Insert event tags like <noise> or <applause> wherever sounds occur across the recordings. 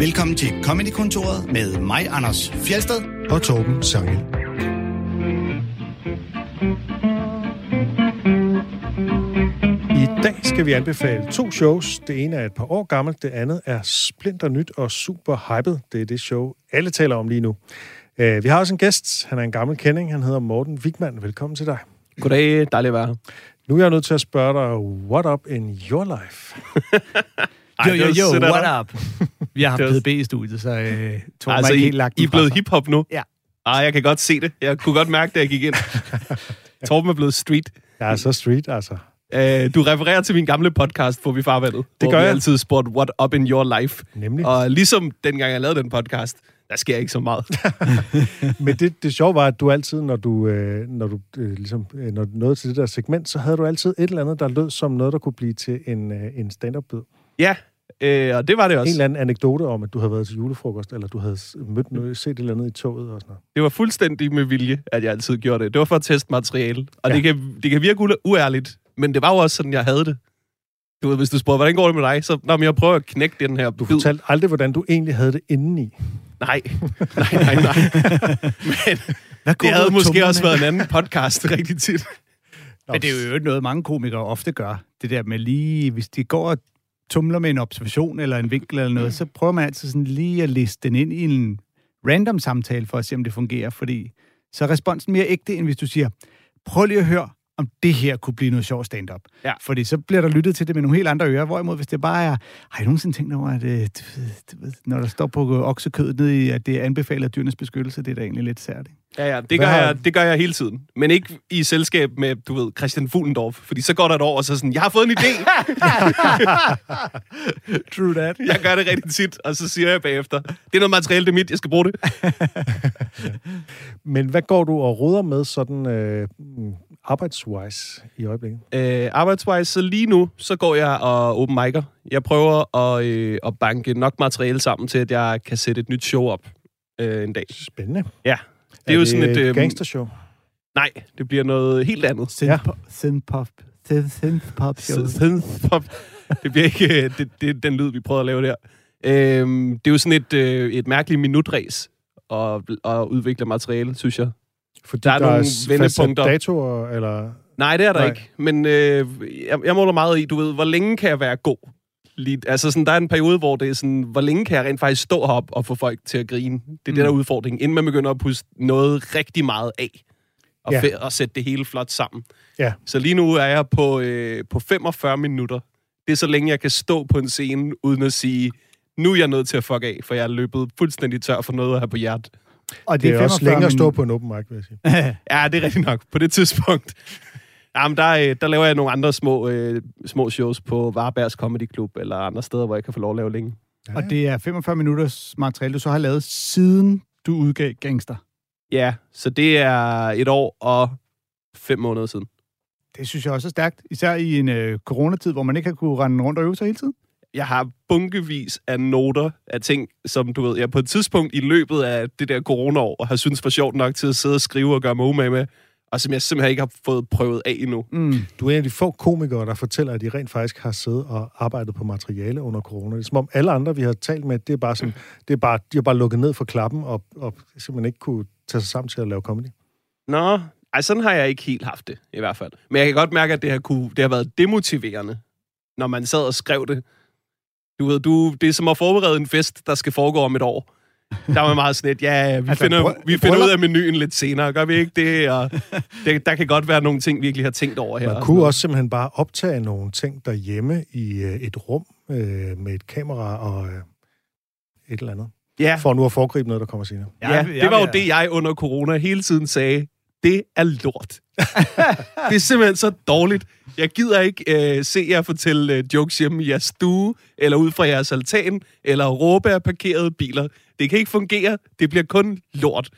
Velkommen til Comedy-kontoret med mig, Anders Fjelsted. og Torben Sangel. I dag skal vi anbefale to shows. Det ene er et par år gammelt, det andet er splinter nyt og super hyped. Det er det show, alle taler om lige nu. Uh, vi har også en gæst. Han er en gammel kending. Han hedder Morten Wigman. Velkommen til dig. Goddag, dejligt at være her. Nu er jeg nødt til at spørge dig, what up in your life? <laughs> Jo, jo, det jo, sætter what up? <laughs> Vi har Det haft PDB i studiet, så øh, Torben Altså, ikke helt lagt I er blevet hiphop nu? Ja. Ah, jeg kan godt se det. Jeg kunne godt mærke, da jeg gik ind. <laughs> Torben er blevet street. Jeg er så street, altså. Uh, du refererer til min gamle podcast, hvor vi farvandet. Det gør jeg. altid spurgt, what up in your life? Nemlig. Og ligesom dengang jeg lavede den podcast, der sker ikke så meget. <laughs> Men det, det sjove var, at du altid, når du, øh, når du øh, ligesom, øh, når du nåede til det der segment, så havde du altid et eller andet, der lød som noget, der kunne blive til en, øh, en stand-up-bid. ja, øh, og det var det En også. eller anden anekdote om, at du havde været til julefrokost, eller du havde mødt noget, set et eller andet i toget og sådan noget. Det var fuldstændig med vilje, at jeg altid gjorde det. Det var for at teste materiale. Og Ja. det, kan, det kan virke uærligt, men det var jo også sådan, jeg havde det. Du ved, hvis du spurgte, hvordan går det med dig, så når jeg prøver at knække den her Du bid. fortalte aldrig, hvordan du egentlig havde det indeni. Nej, nej, nej, nej. <laughs> Men Hvad det havde måske også været en anden podcast rigtig tit. Men det er jo ikke noget, mange komikere ofte gør. Det der med lige, hvis de går og tumler med en observation eller en vinkel eller noget, så prøver man altid sådan lige at liste den ind i en random samtale for at se, om det fungerer. Fordi så er responsen mere ægte, end hvis du siger, prøv lige at høre, om det her kunne blive noget sjovt stand-up. Ja. Fordi så bliver der lyttet til det med nogle helt andre ører. Hvorimod, hvis det bare er, har I nogensinde tænkt over, at øh, når der står på oksekødet nede i, at det er anbefalet af dyrenes beskyttelse, det er da egentlig lidt særligt. Ja, ja, det gør, jeg, det gør jeg hele tiden. Men ikke i selskab med, du ved, Christian Fuglendorf. Fordi så går der et år, og så sådan, jeg har fået en idé. <laughs> True that. jeg gør det rigtig tit, og så siger jeg bagefter, det er noget materiale, det er mit, jeg skal bruge det. <laughs> Men hvad går du og roder med sådan øh, arbejdswise i øjeblikket? Øh, arbejdswise, så lige nu, så går jeg og open mic'er. Jeg prøver at, øh, at banke nok materiale sammen til, at jeg kan sætte et nyt show op øh, en dag. Spændende. Ja, det er, jo sådan et... Øh, gangstershow. nej, det bliver noget helt andet. Synthpop. Synthpop. Synthpop show. Synthpop. Det bliver ikke øh, det, det, den lyd, vi prøver at lave der. Øhm, det er jo sådan et, øh, et mærkeligt minutræs at, at udvikle materiale, synes jeg. Fordi der er nogle fastsat vendepunkter. datoer, eller... Nej, det er der Nej. Ikke. Men øh, jeg, jeg måler meget i, du ved, hvor længe kan jeg være god? Lige, altså sådan, der er en periode, hvor det er sådan, hvor længe kan jeg rent faktisk stå heroppe og få folk til at grine? Det er mm. det, der er udfordringen. Inden man begynder at puste noget rigtig meget af. Og, ja. og sætte det hele flot sammen. Ja. Så lige nu er jeg på, øh, på 45 minutter. Det er så længe, jeg kan stå på en scene, uden at sige, nu er jeg nødt til at fuck af, for jeg er løbet fuldstændig tør for noget at have på hjertet. Og Det er også 45 længere at stå min- på en open mic, vil jeg sige. <laughs> Ja, det er rigtigt nok. På det tidspunkt. Jamen, der, øh, der laver jeg nogle andre små, øh, små shows på Varbergs Comedy Club, eller andre steder, hvor jeg kan få lov at lave længe. Og det er 45 minutters materiale, du så har lavet, siden du udgav Gangster. Ja, så det er et år og fem måneder siden. Det synes jeg også er stærkt. Især i en øh, coronatid, hvor man ikke har kunne rende rundt og øve sig hele tiden. Jeg har bunkevis af noter af ting, som du ved, jeg på et tidspunkt i løbet af det der coronaår har synes var sjovt nok til at sidde og skrive og gøre mig umage med, og som jeg simpelthen ikke har fået prøvet af endnu. Mm. Du er en af de få komikere, der fortæller, at de rent faktisk har siddet og arbejdet på materiale under corona. Det er som om alle andre, vi har talt med, det er bare sådan, det er bare, de har bare lukket ned for klappen og, og simpelthen ikke kunne tage sig sammen til at lave comedy. Nå, ej, sådan har jeg ikke helt haft det, i hvert fald. Men jeg kan godt mærke, at det har, kunne, det har været demotiverende, når man sad og skrev det. Du ved, du, det er som at forberede en fest, der skal foregå om et år. Der var meget sådan lidt, ja, vi Altså, finder, vi finder ud af menuen lidt senere, gør vi ikke det? Og det der kan godt være nogle ting, vi virkelig har tænkt over her. Man og kunne sådan også simpelthen bare optage nogle ting derhjemme i øh, et rum øh, med et kamera og øh, et eller andet. noget. Ja, For nu at foregribe noget, der kommer senere. ja, det var jo det, jeg under corona hele tiden sagde. Det er lort. <laughs> det er simpelthen så dårligt. Jeg gider ikke øh, se jer fortælle øh, jokes hjemme i jeres stue, eller ud fra jeres altan, eller råbe af parkerede biler. Det kan ikke fungere. Det bliver kun lort.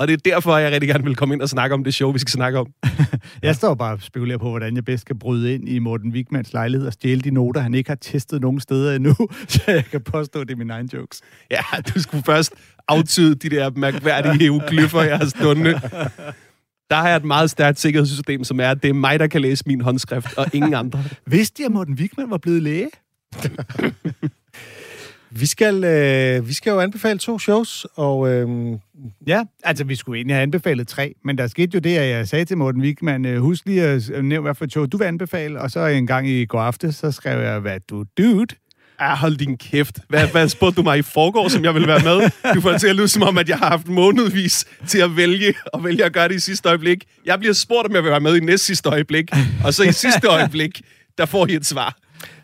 Og det er derfor, jeg rigtig gerne vil komme ind og snakke om det show, vi skal snakke om. <laughs> Jeg står bare og spekulerer på, hvordan jeg bedst kan bryde ind i Morten Wigmans lejlighed og stjæle de noter, han ikke har testet nogen steder endnu, <laughs> så jeg kan påstå, at det er mine egne jokes. Ja, du skulle først aftyde de der mærkværdige hieroglyffer, jeg har stående. Der har jeg et meget stærkt sikkerhedssystem, som er, at det er mig, der kan læse min håndskrift, og ingen andre. <laughs> Vidste jeg, at Morten Wigman var blevet læge? <laughs> Vi skal, øh, vi skal jo anbefale to shows, og øh, Ja, altså vi skulle egentlig have anbefalet tre, men der skete jo det, at jeg sagde til Morten Wigman, øh, husk lige at øh, nævne, hvad for et show du vil anbefale, og så en gang i går aftes, så skrev jeg, hvad du dude. Ah, hold din kæft. Hvad, hvad spurgte du mig i forgår, som jeg ville være med? Du får det til at lyde som om, at jeg har haft månedvis til at vælge, og vælge at gøre det i sidste øjeblik. Jeg bliver spurgt, om jeg vil være med i næste sidste øjeblik, og så i sidste <laughs> øjeblik, der får I et svar.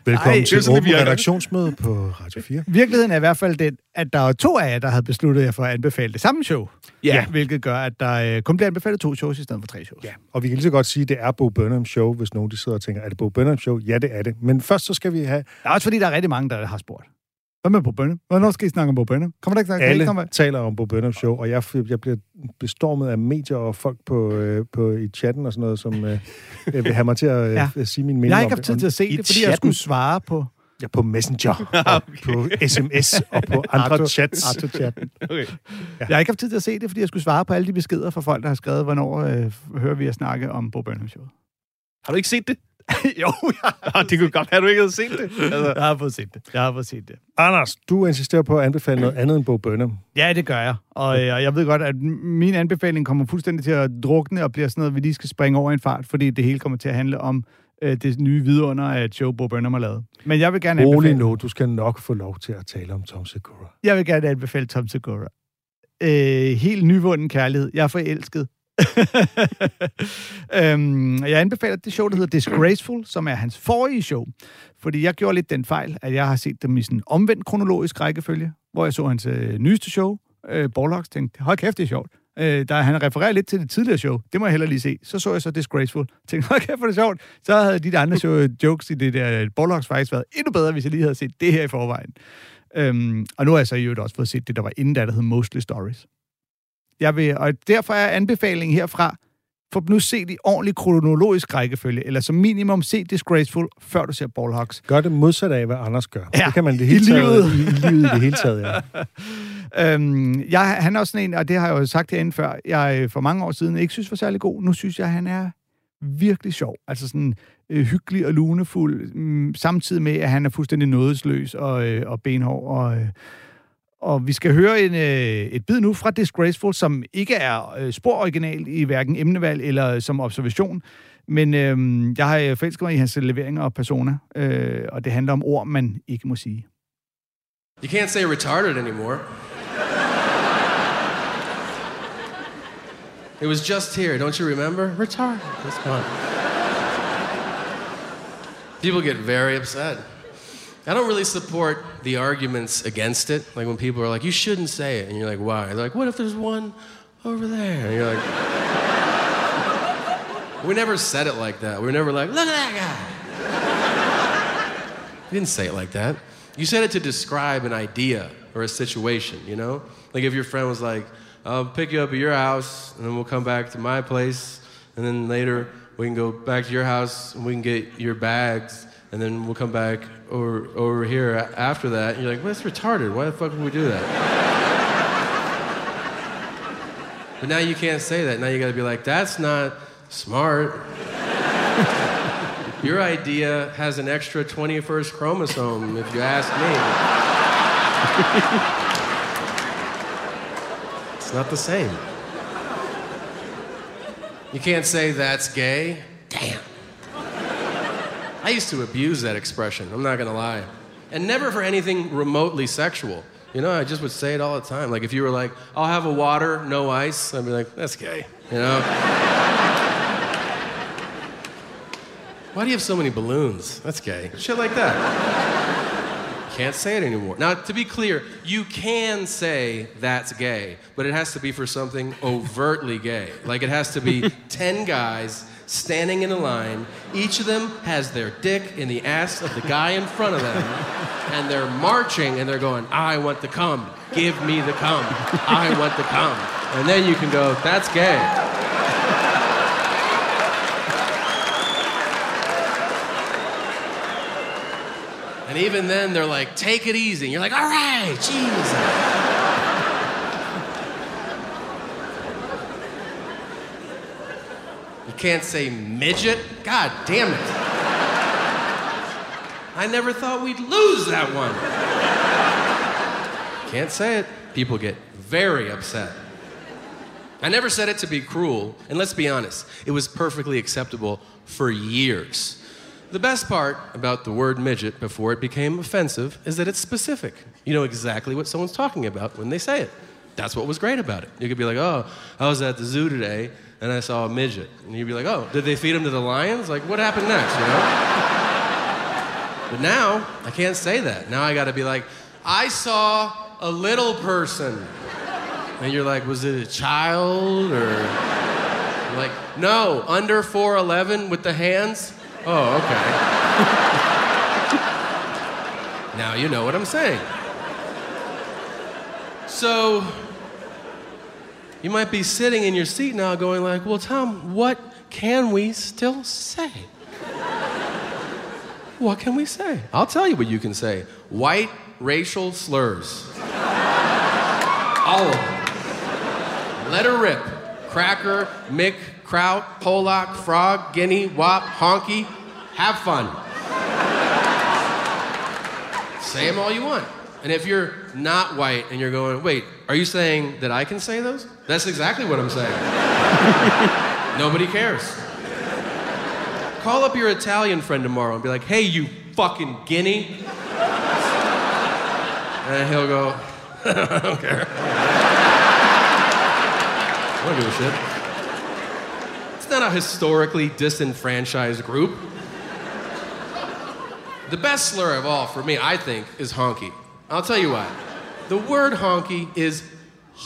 Velkommen Ej, til sådan, åben redaktionsmøde på Radio 4. Virkeligheden er i hvert fald den, at der er to af jer, der havde besluttet jer for at anbefale det samme show. Ja. Hvilket gør, at der øh, kun bliver anbefalet to shows i stedet for tre shows. Ja, og vi kan lige så godt sige, at det er Bo Burnham Show, hvis nogen de sidder og tænker, er det Bo Burnham Show? Ja, det er det. Men først så skal vi have Det er også fordi, der er rigtig mange, der har spurgt. Hvad med Bo Bønne? Hvornår skal I snakke om Bo Bønne? Kommer der ikke snakke alle om taler om Bo Burnham Show, og jeg, jeg bliver bestormet af medier og folk på, øh, på i chatten og sådan noget, som øh, vil have mig til at øh, Ja. ja. sige min mening Jeg har ikke haft tid til at se det, fordi jeg chatten? skulle svare på Ja, på Messenger, og <laughs> på sms og på andre Arto- chats. Arto-chatten. Okay. Jeg har ikke haft tid til at se det, fordi jeg skulle svare på alle de beskeder fra folk, der har skrevet, hvornår øh, hører vi at snakke om Bo Burnham Show. Har du ikke set det? <laughs> jo, jeg, Ah, det kunne godt være, at du ikke havde set det. <laughs> Altså. jeg har fået set det. Jeg har fået set det. Anders, du insisterer på at anbefale noget andet end Bo Burnham. Ja, det gør jeg. Og øh, og jeg ved godt, at min anbefaling kommer fuldstændig til at drukne og bliver sådan noget, vi lige skal springe over i en fart, fordi det hele kommer til at handle om øh, det nye vidunder af et show, Bo Burnham har lavet. Men jeg vil gerne Rolig anbefale, nu, du skal nok få lov til at tale om Tom Segura. jeg vil gerne anbefale Tom Segura. Øh, helt nyvunden kærlighed. Jeg er forelsket. <laughs> øhm, jeg anbefaler det show, der hedder Disgraceful, som er hans forrige show. Fordi jeg gjorde lidt den fejl, at jeg har set dem i sådan en omvendt kronologisk rækkefølge, hvor jeg så hans øh, nyeste show, øh, Borlocks, tænkte, hold kæft, det er sjovt. Øh, der, han refererer lidt til det tidligere show. Det må jeg heller lige se. Så så jeg så Disgraceful. <laughs> Tænkte, hold kæft, for er det sjovt. Så havde de der andre show, øh, jokes i det der øh, Borlocks faktisk været endnu bedre, hvis jeg lige havde set det her i forvejen. Øhm, og nu har jeg så i øvrigt også fået set det, der var inden da, der hed Mostly Stories. Jeg vil, og derfor er anbefalingen herfra, for nu se det i ordentlig kronologisk rækkefølge, eller som minimum se Disgraceful, før du ser Ballhawks. Gør det modsat af, hvad Anders gør. Ja, det kan man i det i hele taget, livet. i, i livet i det hele taget, ja. <laughs> Øhm, jeg, han er også sådan en, og det har jeg jo sagt herinde før, jeg øh, for mange år siden ikke synes var særlig god. Nu synes jeg, han er virkelig sjov. Altså sådan øh, hyggelig og lunefuld, mm, samtidig med, at han er fuldstændig nådesløs og, øh, og benhård. Og, øh, og vi skal høre en, øh, et bid nu fra Disgraceful, som ikke er øh, spor original i hverken emnevalg eller øh, som observation. Men øh, jeg har øh, forelsket mig i hans leveringer og persona, øh, og det handler om ord, man ikke må sige. You can't say retarded anymore. it was just here, don't you remember? Retarded. That's gone. People get very upset. I don't really support the arguments against it. Like when people are like, you shouldn't say it. And you're like, why? They're like, what if there's one over there? And you're like, <laughs> we never said it like that. We were never like, look at that guy. You didn't say it like that. You said it to describe an idea or a situation, you know? Like if your friend was like, I'll pick you up at your house, and then we'll come back to my place, and then later we can go back to your house and we can get your bags, and then we'll come back over, over here after that. And you're like, well, that's retarded. Why the fuck would we do that? <laughs> but now you can't say that. Now you gotta be like, that's not smart. <laughs> Your idea has an extra 21st chromosome, if you ask me. <laughs> it's not the same. You can't say that's gay. Damn. I used to abuse that expression, I'm not gonna lie. And never for anything remotely sexual. You know, I just would say it all the time. Like if you were like, I'll have a water, no ice, I'd be like, that's gay. You know? <laughs> Why do you have so many balloons? That's gay. Shit like that. Can't say it anymore. Now, to be clear, you can say that's gay, but it has to be for something overtly gay. Like it has to be <laughs> 10 guys standing in a line. Each of them has their dick in the ass of the guy in front of them, and they're marching and they're going, I want the cum. Give me the cum. I want the cum. And then you can go, that's gay. And even then, they're like, take it easy. And you're like, all right, Jesus. you can't say midget? God damn it. I never thought we'd lose that one. Can't say it. People get very upset. I never said it to be cruel, and let's be honest, it was perfectly acceptable for years. The best part about the word midget before it became offensive is that it's specific. You know exactly what someone's talking about when they say it. That's what was great about it. You could be like, oh, I was at the zoo today and I saw a midget. And you'd be like, oh, did they feed him to the lions? Like, what happened next, you know? but now, I can't say that. Now I gotta be like, I saw a little person. And you're like, was it a child or? Like, no, under 4'11 with the hands? Oh, okay. <laughs> now you know what I'm saying. So, you might be sitting in your seat now going like, well, Tom, what can we still say? what can we say? I'll tell you what you can say. White racial slurs. All of them. Let her rip. Cracker, Mick, Kraut, Polak, Frog, Guinea, Wop, Honky. Have fun. say them all you want. And if you're not white and you're going, wait, are you saying that I can say those? That's exactly what I'm saying. <laughs> Nobody cares. Call up your Italian friend tomorrow and be like, hey, you fucking guinea. And he'll go, <laughs> I don't care. I don't give a shit. It's not a historically disenfranchised group. The best slur of all for me, I think, is honky. I'll tell you why. The word honky is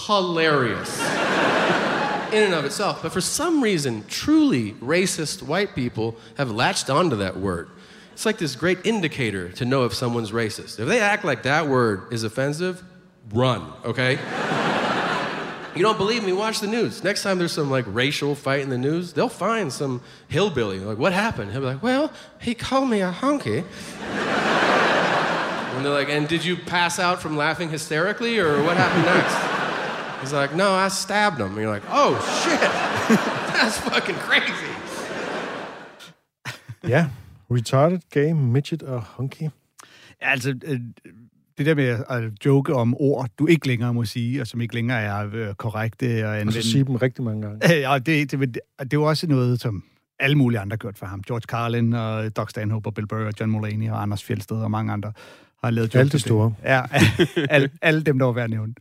hilarious <laughs> in and of itself, but for some reason, truly racist white people have latched onto that word. It's like this great indicator to know if someone's racist. If they act like that word is offensive, run, okay? You don't believe me? Watch the news. Next time there's some like racial fight in the news, they'll find some hillbilly. Like, what happened? He'll be like, well, he called me a honky. <laughs> and they're like, and did you pass out from laughing hysterically or what happened next? He's like, no, I stabbed him. And you're like, oh shit, <laughs> that's fucking crazy. Ja, retarded, gay, midget og hunky. Altså, øh, det der med at joke om ord, du ikke længere må sige, og som ikke længere er øh, korrekte Og anvende. så sige dem rigtig mange gange. Ja, og det, det, det, det er jo også noget, som alle mulige andre har gjort for ham. George Carlin, og Doc Stanhope, og Bill Burr, og John Mulaney, og Anders Fjeldsted, og mange andre har lavet Alle jokes de til store. Det. Ja, <laughs> alle, alle dem, der var værd at nævne.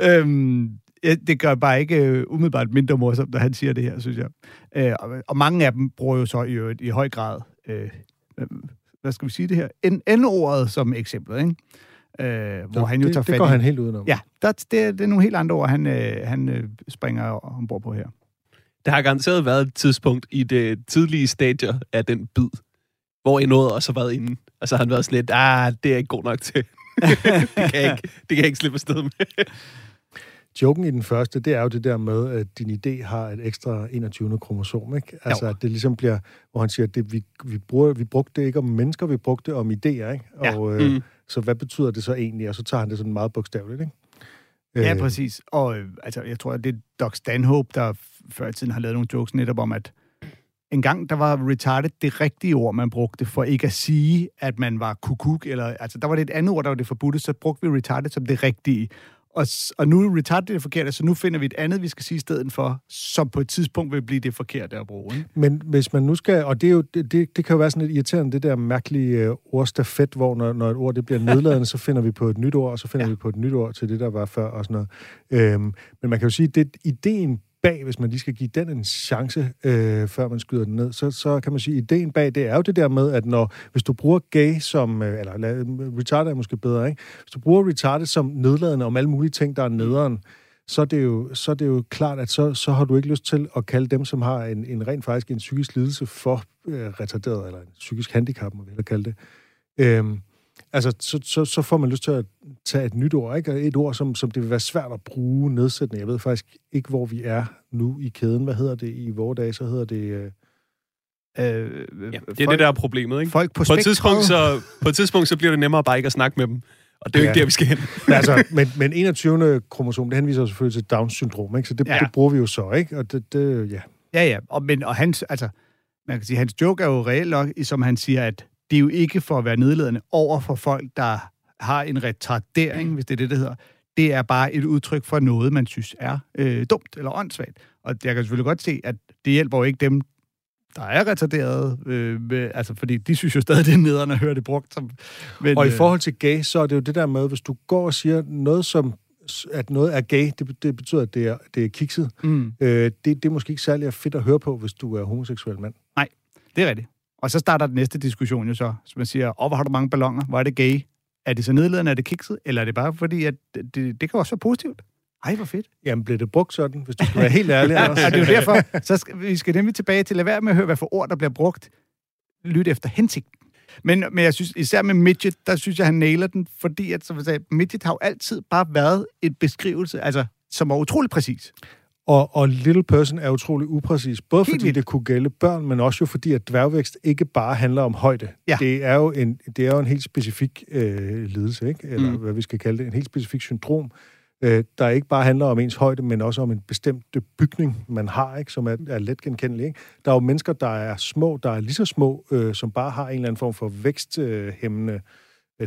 <laughs> øhm, ja, det gør bare ikke øh, umiddelbart mindre morsomt, når han siger det her, synes jeg. Øh, og, og mange af dem bruger jo så i, i høj grad, øh, øh, hvad skal vi sige det her, N-ordet som eksempel, ikke? Øh, hvor Så han jo det, tager det fat går i. han helt udenom. Ja, der, det, det er nogle helt andre ord, han, øh, han øh, springer ombord på her. Der har garanteret været et tidspunkt i det tidlige stadier af den bid, hvor I nåede også har været inde. Og så har han været sådan lidt, ah, det er jeg ikke god nok til. <laughs> det, kan jeg ikke, det kan jeg ikke slippe afsted med. Joken i den første, det er jo det der med, at din idé har et ekstra 21. kromosom, ikke? Altså, Jo. at det ligesom bliver, hvor han siger, at det, vi, vi, bruger, vi brugte det ikke om mennesker, vi brugte det om idéer, ikke? Ja. Og, øh, Mm. Så hvad betyder det så egentlig? Og så tager han det sådan meget bogstaveligt, ikke? Ja, Øh, præcis. Og øh, altså, jeg tror, at det er Doc Stanhope, der før i tiden har lavet nogle jokes netop om, at en gang, der var retarded det rigtige ord, man brugte, for ikke at sige, at man var kukuk, eller, altså, der var det et andet ord, der var det forbudte, så brugte vi retarded som det rigtige. Og, og nu er retarded det forkerte, så nu finder vi et andet, vi skal sige i stedet for, som på et tidspunkt vil blive det forkerte at bruge. Ikke? Men hvis man nu skal, og det, er jo, det, det, kan jo være sådan lidt irriterende, det der mærkelige øh, ordstafet, hvor når, når et ord det bliver nedladende, så finder vi på et nyt ord, og så finder ja. Vi på et nyt ord til det, der var før og sådan noget. Øhm, men man kan jo sige, det ideen bag, hvis man lige skal give den en chance, øh, før man skyder den ned, så, så kan man sige, ideen bag, det er jo det der med, at når, hvis du bruger gay som, øh, eller retarded er måske bedre, ikke? Hvis du bruger retarded som nedladende om alle mulige ting, der er nederen, så er det jo, så er det jo klart, at så, så har du ikke lyst til at kalde dem, som har en, en rent faktisk en psykisk lidelse for øh, retarderet, eller en psykisk handicap, må vi hellere kalde det. Øhm, altså, så, så, så får man lyst til at tage et nyt ord, ikke? Et ord, som, som det vil være svært at bruge nedsættende. Jeg ved faktisk ikke, hvor vi er nu i kæden. Hvad hedder det i vores dage? Så hedder det... Øh, Øh, Ja, det er det, der er problemet, ikke? Folk på, På et, tidspunkt, så, på et tidspunkt, så bliver det nemmere bare ikke at snakke med dem. Og det er jo Ja. ikke der, vi skal hen. men, altså, men, men 21. kromosom, det henviser jo selvfølgelig til Down-syndrom, ikke? Så det. Ja. det bruger vi jo så, ikke? Og det, det ja. Ja, ja. Og, men, og hans, altså, man kan sige, hans joke er jo reelt nok, som han siger, at det er jo ikke for at være nedladende over for folk, der har en retardering, hvis det er det, det hedder. Det er bare et udtryk for noget, man synes er øh, dumt eller åndssvagt. Og jeg kan selvfølgelig godt se, at det hjælper jo ikke dem, der er retarderet, øh, med, altså fordi de synes jo stadig, det er nederen at høre det brugt. Som, men, Og i øh, forhold til gay, så er det jo det der med, hvis du går og siger noget som at noget er gay, det, det betyder, at det er, det er kikset. Mm, Øh, det, det er måske ikke særlig fedt at høre på, hvis du er homoseksuel mand. det er rigtigt. Og så starter den næste diskussion jo så, så man siger, åh, hvor har du mange ballonger, hvor er det gay? Er det så nedladende, er det kikset, eller er det bare fordi, at det, det, kan også være positivt? Ej, hvor fedt. Jamen, blev det brugt sådan, hvis du skal være helt ærlig? <laughs> Ja, og det er jo derfor, så skal, vi skal nemlig tilbage til at være med at høre, hvad for ord, der bliver brugt. Lyt efter hensigt. Men, men jeg synes, især med midget, der synes jeg, han nailer den, fordi at, som jeg sagde, midget har jo altid bare været et beskrivelse, altså, som er utrolig præcis. Og, og little person er utrolig upræcis, både Helt fordi vildt. det kunne gælde børn, men også jo fordi, at dværgvækst ikke bare handler om højde. Ja. Det, er jo en, det er jo en helt specifik øh, lidelse, ikke? eller Mm. hvad vi skal kalde det, en helt specifik syndrom, øh, der ikke bare handler om ens højde, men også om en bestemt øh, bygning, man har, ikke? som er, er let genkendelig. Ikke? Der er jo mennesker, der er små, der er lige så små, øh, som bare har en eller anden form for væksthæmmende øh,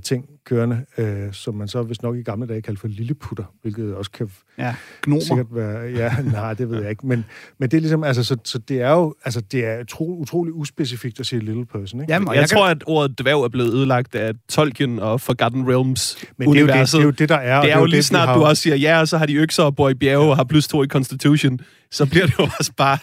ting kørende, øh, som man så vist nok i gamle dage kaldte for lilleputter, hvilket også kan Ja, gnomer. sikkert være... Ja, <laughs> nej, det ved jeg ikke. Men, men det er ligesom, altså, så, så det er jo, altså, det er utro, utrolig uspecifikt at sige little person, ikke? Jamen, og Jeg, jeg, tror, at ordet dværg er blevet ødelagt af Tolkien og Forgotten Realms men det er, jo det, universet. det er jo det, der er. og det er jo lige vi snart, har- du også siger ja, og så har de økser og bor i bjerge og har plus to i Constitution. Så bliver det jo også bare...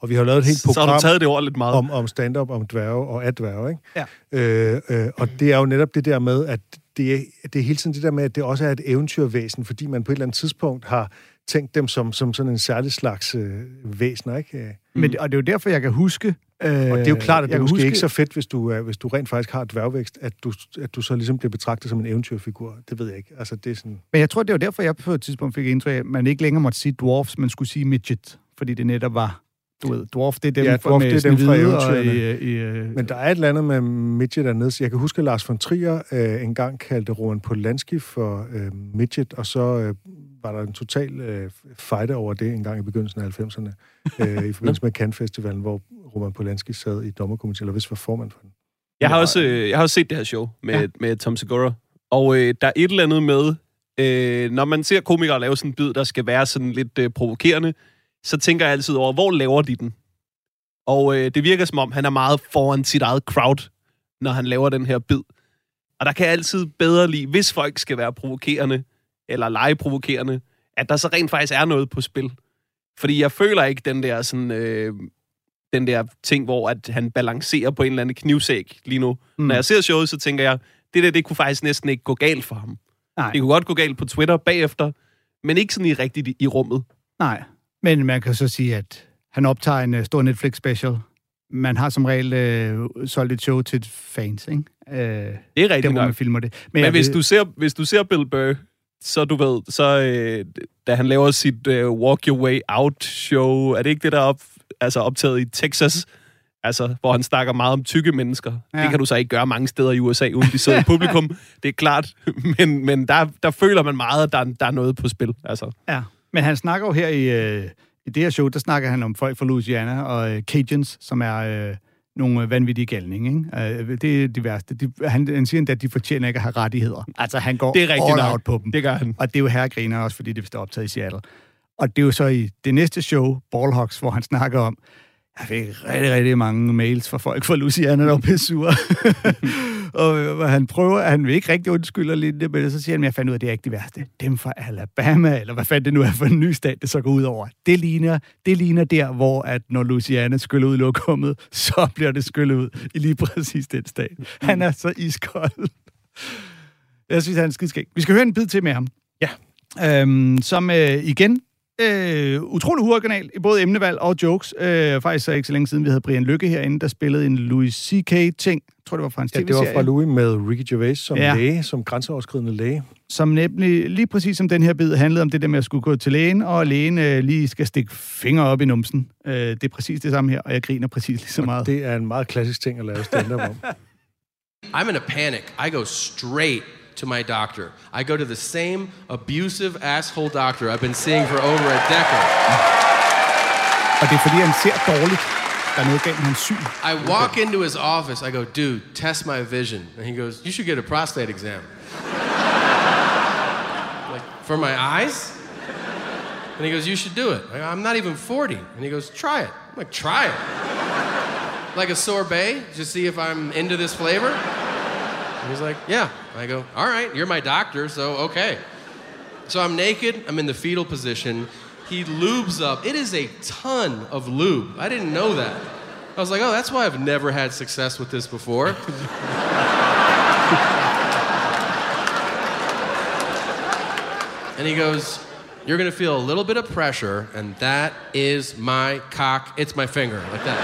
Og vi har jo lavet et helt Så har program du taget det ord lidt meget. om, om stand-up, om dværge og at dværge, ikke? Ja. Øh, øh, og det er jo netop det der med, at det er, det er hele tiden det der med, at det også er et eventyrvæsen, fordi man på et eller andet tidspunkt har tænkt dem som, som sådan en særlig slags øh, væsener, ikke? Øh, men, og det er jo derfor, jeg kan huske... Øh, Og det er jo klart, at det er måske huske, ikke så fedt, hvis du, hvis du rent faktisk har dværgvækst, at du, at du så ligesom bliver betragtet som en eventyrfigur. Det ved jeg ikke. Altså, det er sådan... Men jeg tror, det var derfor, jeg på et tidspunkt fik indtryk af, at man ikke længere måtte sige dwarfs, man skulle sige midget, fordi det netop var, du ved, dwarf, det er dem, Ja, fra- dwarf, med det er dem fra og eventyrene. i, i, øh, Men der er et eller andet med midget dernede. Så jeg kan huske, at Lars von Trier øh, engang kaldte Roman Polanski for øh, midget, og så øh, var der en total øh, fight over det en gang i begyndelsen af 90'erne, øh, i <laughs> forbindelse med Cannes Festivalen, hvor Roman Polanski sad i dommerkomiteen, eller hvis var formand for den. Jeg har, også, øh, jeg har også set det her show med, ja. med Tom Segura. Og øh, der er et eller andet med, øh, når man ser komikere lave sådan en bid, der skal være sådan lidt øh, provokerende, så tænker jeg altid over, hvor laver de den? Og øh, det virker som om, han er meget foran sit eget crowd, når han laver den her bid. Og der kan jeg altid bedre lide, hvis folk skal være provokerende, eller lege provokerende, at der så rent faktisk er noget på spil. Fordi jeg føler ikke den der sådan... Øh, den der ting, hvor at han balancerer på en eller anden knivsæg lige nu. Mm. Når jeg ser showet, så tænker jeg, det der, det kunne faktisk næsten ikke gå galt for ham. Nej. Det kunne godt gå galt på Twitter bagefter, men ikke sådan i rigtigt i rummet. Nej, men man kan så sige, at han optager en uh, stor Netflix-special. Man har som regel uh, solgt et show til fans, ikke? Uh, Det er der, rigtigt hvor man filmer det. Men jeg hvis ved- du, ser, hvis du ser Bill Burr, så du ved, så øh, da han laver sit øh, Walk Your Way Out-show, er det ikke det, der er op, altså optaget i Texas? Altså, hvor han snakker meget om tykke mennesker. Ja. Det kan du så ikke gøre mange steder i USA, uden de sidder i publikum. <laughs> Det er klart. Men, men der, der føler man meget, at der, der er noget på spil. Altså. Ja, men han snakker jo her i, øh, i det her show, der snakker han om folk fra Louisiana og øh, Cajuns, som er øh, nogle vanvittige galninge. Ikke? Øh, det er de værste. De, han, han siger endda, at de fortjener ikke at have rettigheder. Altså, han går Det er all nok. out på dem. Det gør han. Og det er jo herregriner også, fordi det er optaget i Seattle. Og det er jo så i det næste show, Ballhawks, hvor han snakker om, jeg fik rigtig, rigtig mange mails fra folk fra Louisiana, der pisse sure. <laughs> og øh, han prøver, han vil ikke rigtig undskylde lidt, men så siger han, at jeg fandt ud af, at det er ikke det værste. Dem fra Alabama, eller hvad fanden det nu er for en ny stat, det så går ud over. Det ligner, det ligner der, hvor at når Louisiana skyller ud lokummet, <laughs> så bliver det skyllet ud i lige præcis den stat. Han er så iskold. Jeg synes, han er skidskæg. Vi skal høre en bid til med ham. Ja. Øhm, som øh, igen, øh, utrolig uoriginal i både emnevalg og jokes. Øh, faktisk så ikke så længe siden, vi havde Brian Lykke herinde, der spillede en Louis C.K.-ting. Jeg tror, det var fra hans Ja, det var fra Louis med Ricky Gervais som Ja. læge, som grænseoverskridende læge. Som nemlig, lige præcis som den her bid, handlede om det der med at skulle gå til lægen, og lægen øh, lige skal stikke fingre op i numsen. Øh, det er præcis det samme her, og jeg griner præcis lige så meget. Det er en meget klassisk ting at lave stand-up om. <laughs> I'm in a panic. I go straight to my doctor. I go to the same abusive asshole doctor I've been seeing for over a decade. Og det er fordi, han ser dårligt. Der er noget galt med hans syn. I walk into his office. I go, dude, test my vision. And he goes, you should get a prostate exam. Like, for my eyes? And he goes, You should do it. Go, I'm not even 40. And he goes, Try it. I'm like, Try it. Like a sorbet, just see if I'm into this flavor. And he's like, Yeah. I go, All right, you're my doctor, so okay. So I'm naked, I'm in the fetal position. He lubes up. It is a ton of lube. I didn't know that. I was like, Oh, that's why I've never had success with this before. <laughs> And he goes, You're gonna feel a little bit of pressure, and that is my cock. It's my finger, like that.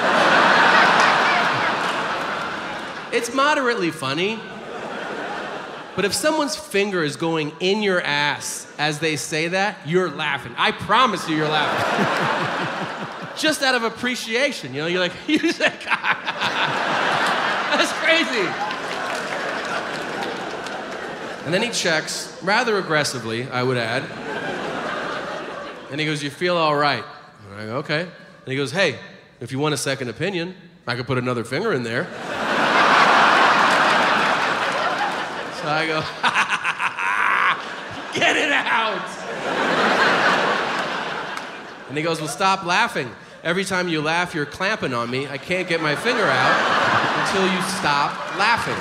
<laughs> it's moderately funny. But if someone's finger is going in your ass as they say that, you're laughing. I promise you, you're laughing. <laughs> Just out of appreciation, you know, you're like, <laughs> you said. <laughs> That's crazy. And then he checks, rather aggressively, I would add. And he goes, You feel all right? And I go, Okay. And he goes, Hey, if you want a second opinion, I could put another finger in there. So I go, <laughs> Get it out! And he goes, Well, stop laughing. Every time you laugh, you're clamping on me. I can't get my finger out until you stop laughing.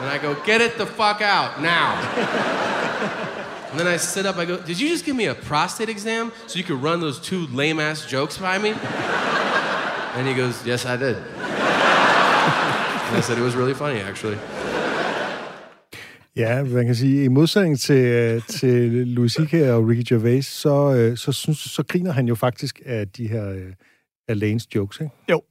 And I go, get it the fuck out now. and then I sit up, I go, did you just give me a prostate exam so you could run those two lame ass jokes by me? And he goes, yes, I did. And I said, it was really funny, actually. Ja, man kan sige, i modsætning til, øh, til Louis C.K. og Ricky Gervais, så, øh, så, synes, så griner han jo faktisk af de her øh, af Lanes jokes, ikke? Jo.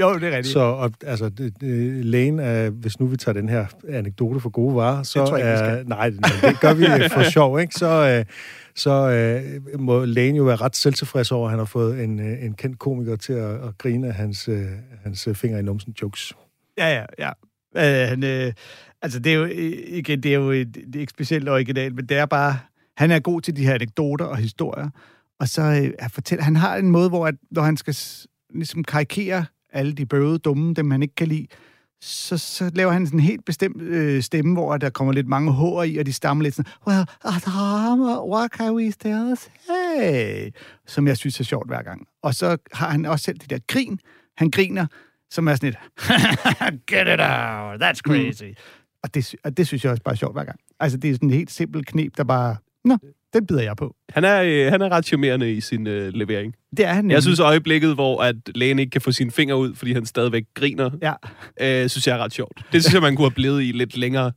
Jo, det er rigtigt. Så og, altså, det, det, Lane er, hvis nu vi tager den her anekdote for gode varer, så tror jeg er, nej, det gør vi <laughs> for sjov, ikke? Så, så øh, må Lane jo være ret selvtilfreds over, at han har fået en, en kendt komiker til at, at grine af hans, hans finger i numsen jokes. Ja, ja, ja. Øh, han, øh, altså, det er jo, øh, igen, det er jo et, det er ikke specielt originalt, men det er bare, han er god til de her anekdoter og historier, og så øh, at fortælle, han har en måde, hvor at, når han skal ligesom karikere alle de bøvede, dumme, dem han ikke kan lide, så, så laver han sådan en helt bestemt øh, stemme, hvor der kommer lidt mange hår i, og de stammer lidt sådan, well, Adama, what can we still say? Som jeg synes er sjovt hver gang. Og så har han også selv det der grin. Han griner, som er sådan et, <laughs> get it out, that's crazy. Mm. Og, det, og det synes jeg også bare er sjovt hver gang. Altså, det er sådan et helt simpelt knep, der bare, nå, den bider jeg på. Han er, øh, han er ret charmerende i sin øh, levering. Det er han nemlig. Jeg synes øjeblikket, hvor at lægen ikke kan få sine fingre ud, fordi han stadigvæk griner, Ja, øh, synes jeg er ret sjovt. Det synes jeg, man kunne have blevet i lidt længere.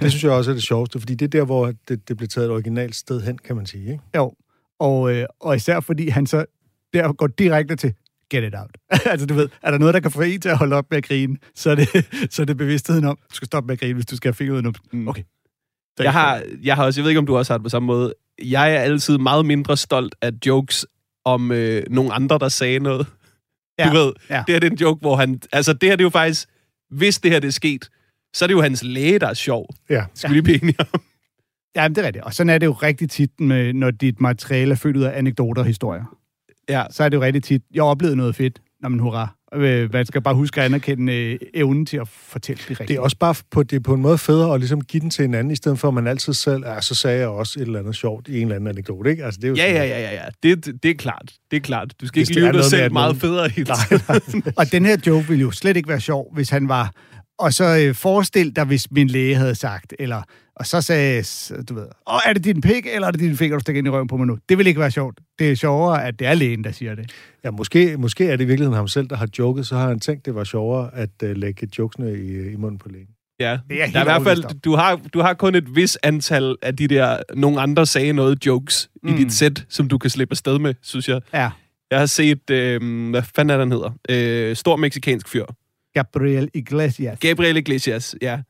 Det synes jeg også er det sjoveste, fordi det er der, hvor det, det blev taget et originalt sted hen, kan man sige, ikke? jo. Og, øh, og især fordi han så der går direkte til, get it out. <laughs> altså, du ved, er der noget, der kan få en til at holde op med at grine, så er det, <laughs> så er det bevidstheden om, du skal stoppe med at grine, hvis du skal have fingret ud Mm. Okay. Jeg har, jeg har også, jeg ved ikke, om du også har det på samme måde. Jeg er altid meget mindre stolt af jokes om øh, nogle andre, der sagde noget. Ja, Du ved, ja. det her det er en joke, hvor han... Altså, det her det er jo faktisk... Hvis det her det er sket, så er det jo hans læge, der er sjov. Ja. Skal vi lige blive enige om? Ja, det er rigtigt. Og sådan er det jo rigtig tit, med, når dit materiale er født ud af anekdoter og historier. Ja. Så er det jo rigtig tit, jeg oplevede noget fedt. Nå, men hurra. Øh, Man skal bare huske at anerkende øh, evnen til at fortælle det rigtigt. Det er også bare på, det er på en måde federe at ligesom give den til hinanden, i stedet for at man altid selv, ja, så sagde jeg også et eller andet sjovt i en eller anden anekdote, ikke? Altså, det er jo Ja, sådan- ja, ja, ja, ja. Det, det, det er klart. Det er klart. Du skal Hvis ikke lyve dig selv meget nogen- federe hele <laughs> Nej, tiden. <laughs> Og den her joke ville jo slet ikke være sjov, hvis han var... Og så øh, forestil dig, hvis min læge havde sagt, eller... Og så sagde, du ved, Åh, er det din pik, eller er det din finger, du stikker ind i røven på mig nu? Det vil ikke være sjovt. Det er sjovere, at det er lægen, der siger det. Ja, måske, måske er det i virkeligheden ham selv, der har joket, så har han tænkt, det var sjovere at uh, lægge jokesene i, i munden på lægen. Ja, Det er der er i hvert fald, du har, du har kun et vis antal af de der, nogle andre sagde noget jokes mm. i dit sæt, som du kan slippe afsted med, synes jeg. Ja. Jeg har set, øh, hvad fanden er den hedder? Øh, stor meksikansk fyr. Gabriel Iglesias. Gabriel Iglesias, ja.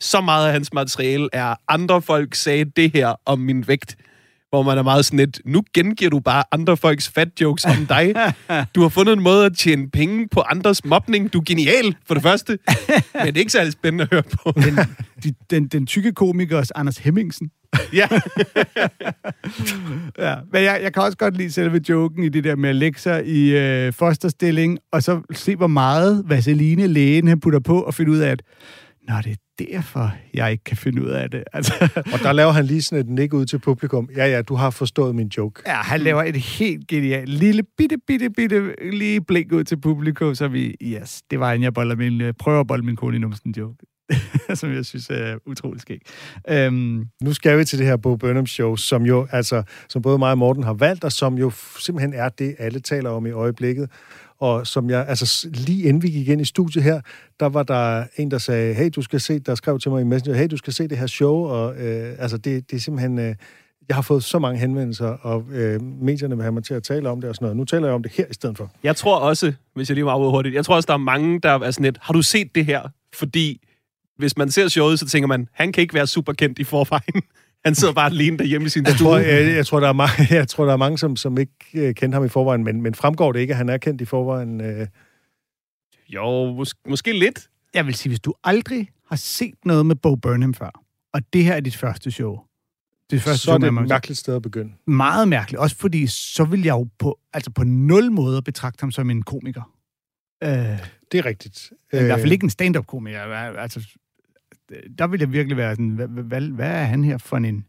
Så meget af hans materiale er, andre folk sagde det her om min vægt, hvor man er meget sådan lidt, nu gengiver du bare andre folks fat jokes om dig. <laughs> Du har fundet en måde at tjene penge på andres mobning. Du er genial, for det første. <laughs> Men det er ikke særlig spændende at høre på. den, de, den, den tykke komikers Anders Hemmingsen. <laughs> ja. Ja, men jeg, jeg kan også godt lide selve joken i det der med at lægge sig i øh, fosterstilling, og så se, hvor meget vaseline lægen han putter på, og finde ud af, at Nå, det er derfor, jeg ikke kan finde ud af det. <laughs> Altså, Og der laver han lige sådan et nik ud til publikum. Ja, ja, du har forstået min joke. ja, han laver et helt genialt lille bitte, bitte, bitte lige blink ud til publikum, så vi, yes, det var en, jeg boller min, øh, prøver at bolle min kone i numsen joke. <laughs> som jeg synes er utrolig skæg. Øhm, Nu skal vi til det her Bo Burnham show, som jo, altså, som både mig og Morten har valgt, og som jo simpelthen er det, alle taler om i øjeblikket. Og som jeg, altså lige inden vi gik ind i studiet her, der var der en, der sagde, hey, du skal se, der skrev til mig i Messenger, hey, du skal se det her show, og øh, altså, det, det er simpelthen, øh, jeg har fået så mange henvendelser, og øh, medierne vil have mig til at tale om det og sådan noget. Nu taler jeg om det her i stedet for. Jeg tror også, hvis jeg lige var ude hurtigt, jeg tror også, der er mange, der er sådan lidt, har du set det her? Fordi hvis man ser showet, så tænker man, han kan ikke være super kendt i forvejen. Han sidder bare alene derhjemme i sin Jeg tror, jeg, jeg, tror, der er mange, <laughs> jeg tror, der er mange, som, som ikke øh, kendte ham i forvejen, men, men fremgår det ikke, at han er kendt i forvejen? Øh, Jo, mås- måske lidt. jeg vil sige, hvis du aldrig har set noget med Bo Burnham før, og det her er dit første show, det første så er show, det et mærkeligt sted at begynde. meget mærkeligt. Også fordi, så vil jeg jo på, altså på nul måder betragte ham som en komiker. Øh, Det er rigtigt. I hvert fald ikke en stand-up-komiker. Altså, der vil jeg virkelig være sådan, hvad, hvad, hvad er han her for en...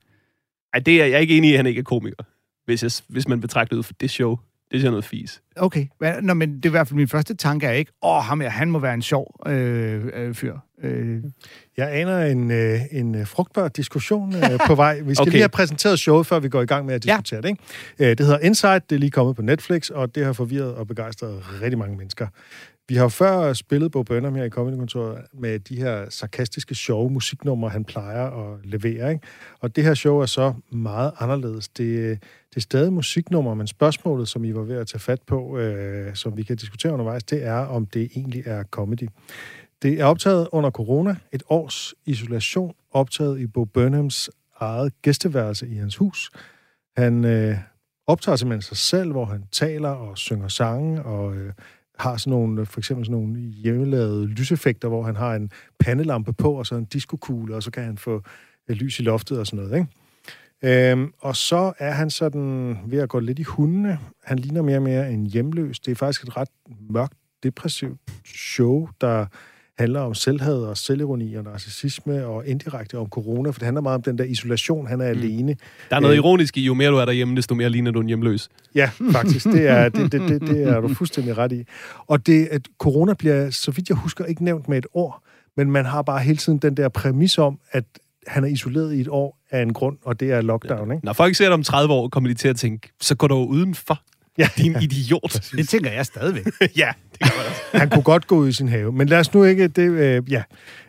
Ej, det er jeg er ikke enig i, at han ikke er komiker. Hvis, jeg, hvis man betragter det ud for det show. Det er noget fis. Okay, nå, men det er i hvert fald min første tanke er ikke, åh, ham her, han må være en sjov øh, øh, fyr. Øh, Jeg aner en, øh, en øh, frugtbar diskussion øh, <laughs> på vej. Vi skal okay. Lige have præsenteret showet, før vi går i gang med at Ja. diskutere det. Ikke? Øh, det hedder Inside, det er lige kommet på Netflix, og det har forvirret og begejstret rigtig mange mennesker. Vi har jo før spillet Bo Burnham her i Comedy-kontoret med de her sarkastiske, sjove musiknumre, han plejer at levere. Ikke? Og det her show er så meget anderledes. Det, det er stadig musiknummer, men spørgsmålet, som I var ved at tage fat på, øh, som vi kan diskutere undervejs, det er, om det egentlig er comedy. Det er optaget under corona, et års isolation, optaget i Bo Burnhams eget gæsteværelse i hans hus. Han øh, optager simpelthen sig selv, hvor han taler og synger sange, og øh, har sådan nogle, øh, for eksempel sådan nogle hjemmelavede lyseffekter, hvor han har en pandelampe på, og så en diskokugle, og så kan han få øh, lys i loftet og sådan noget, ikke? Øhm, og så er han sådan ved at gå lidt i hundene. Han ligner mere og mere en hjemløs. Det er faktisk et ret mørkt, depressivt show, der handler om selvhad og selvironi og narcissisme og indirekte om corona, for det handler meget om den der isolation, han er mm. alene. Der er noget Øh. ironisk i, jo mere du er derhjemme, desto mere ligner du en hjemløs. Ja, faktisk. Det er, det, det, det, det er du <laughs> fuldstændig ret i. Og det, at corona bliver, så vidt jeg husker, ikke nævnt med et ord, men man har bare hele tiden den der præmis om, at han er isoleret i et år af en grund, og det er lockdown, ikke? Når folk ser dig om 30 år, kommer de til at tænke, så går du udenfor, Ja, din idiot. <laughs> det tænker jeg stadigvæk. <laughs> ja, <laughs> han kunne godt gå ud i sin have. Men lad os nu ikke... Det, øh, ja.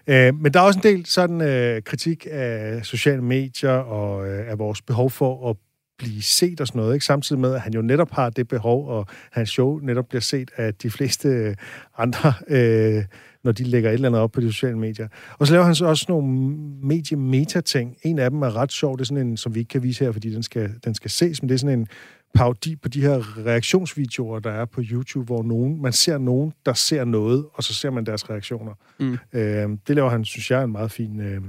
øh, men der er også en del sådan øh, kritik af sociale medier og øh, af vores behov for at blive set og sådan noget, ikke? samtidig med, at han jo netop har det behov, og hans show netop bliver set af de fleste øh, andre, øh, når de lægger et eller andet op på de sociale medier. Og så laver han så også nogle medie-meta-ting. En af dem er ret sjov, det er sådan en, som vi ikke kan vise her, fordi den skal, den skal ses, men det er sådan en parodi på de her reaktionsvideoer, der er på YouTube, hvor nogen, man ser nogen, der ser noget, og så ser man deres reaktioner. Mm. Øh, det laver han, synes jeg, en meget fin øh,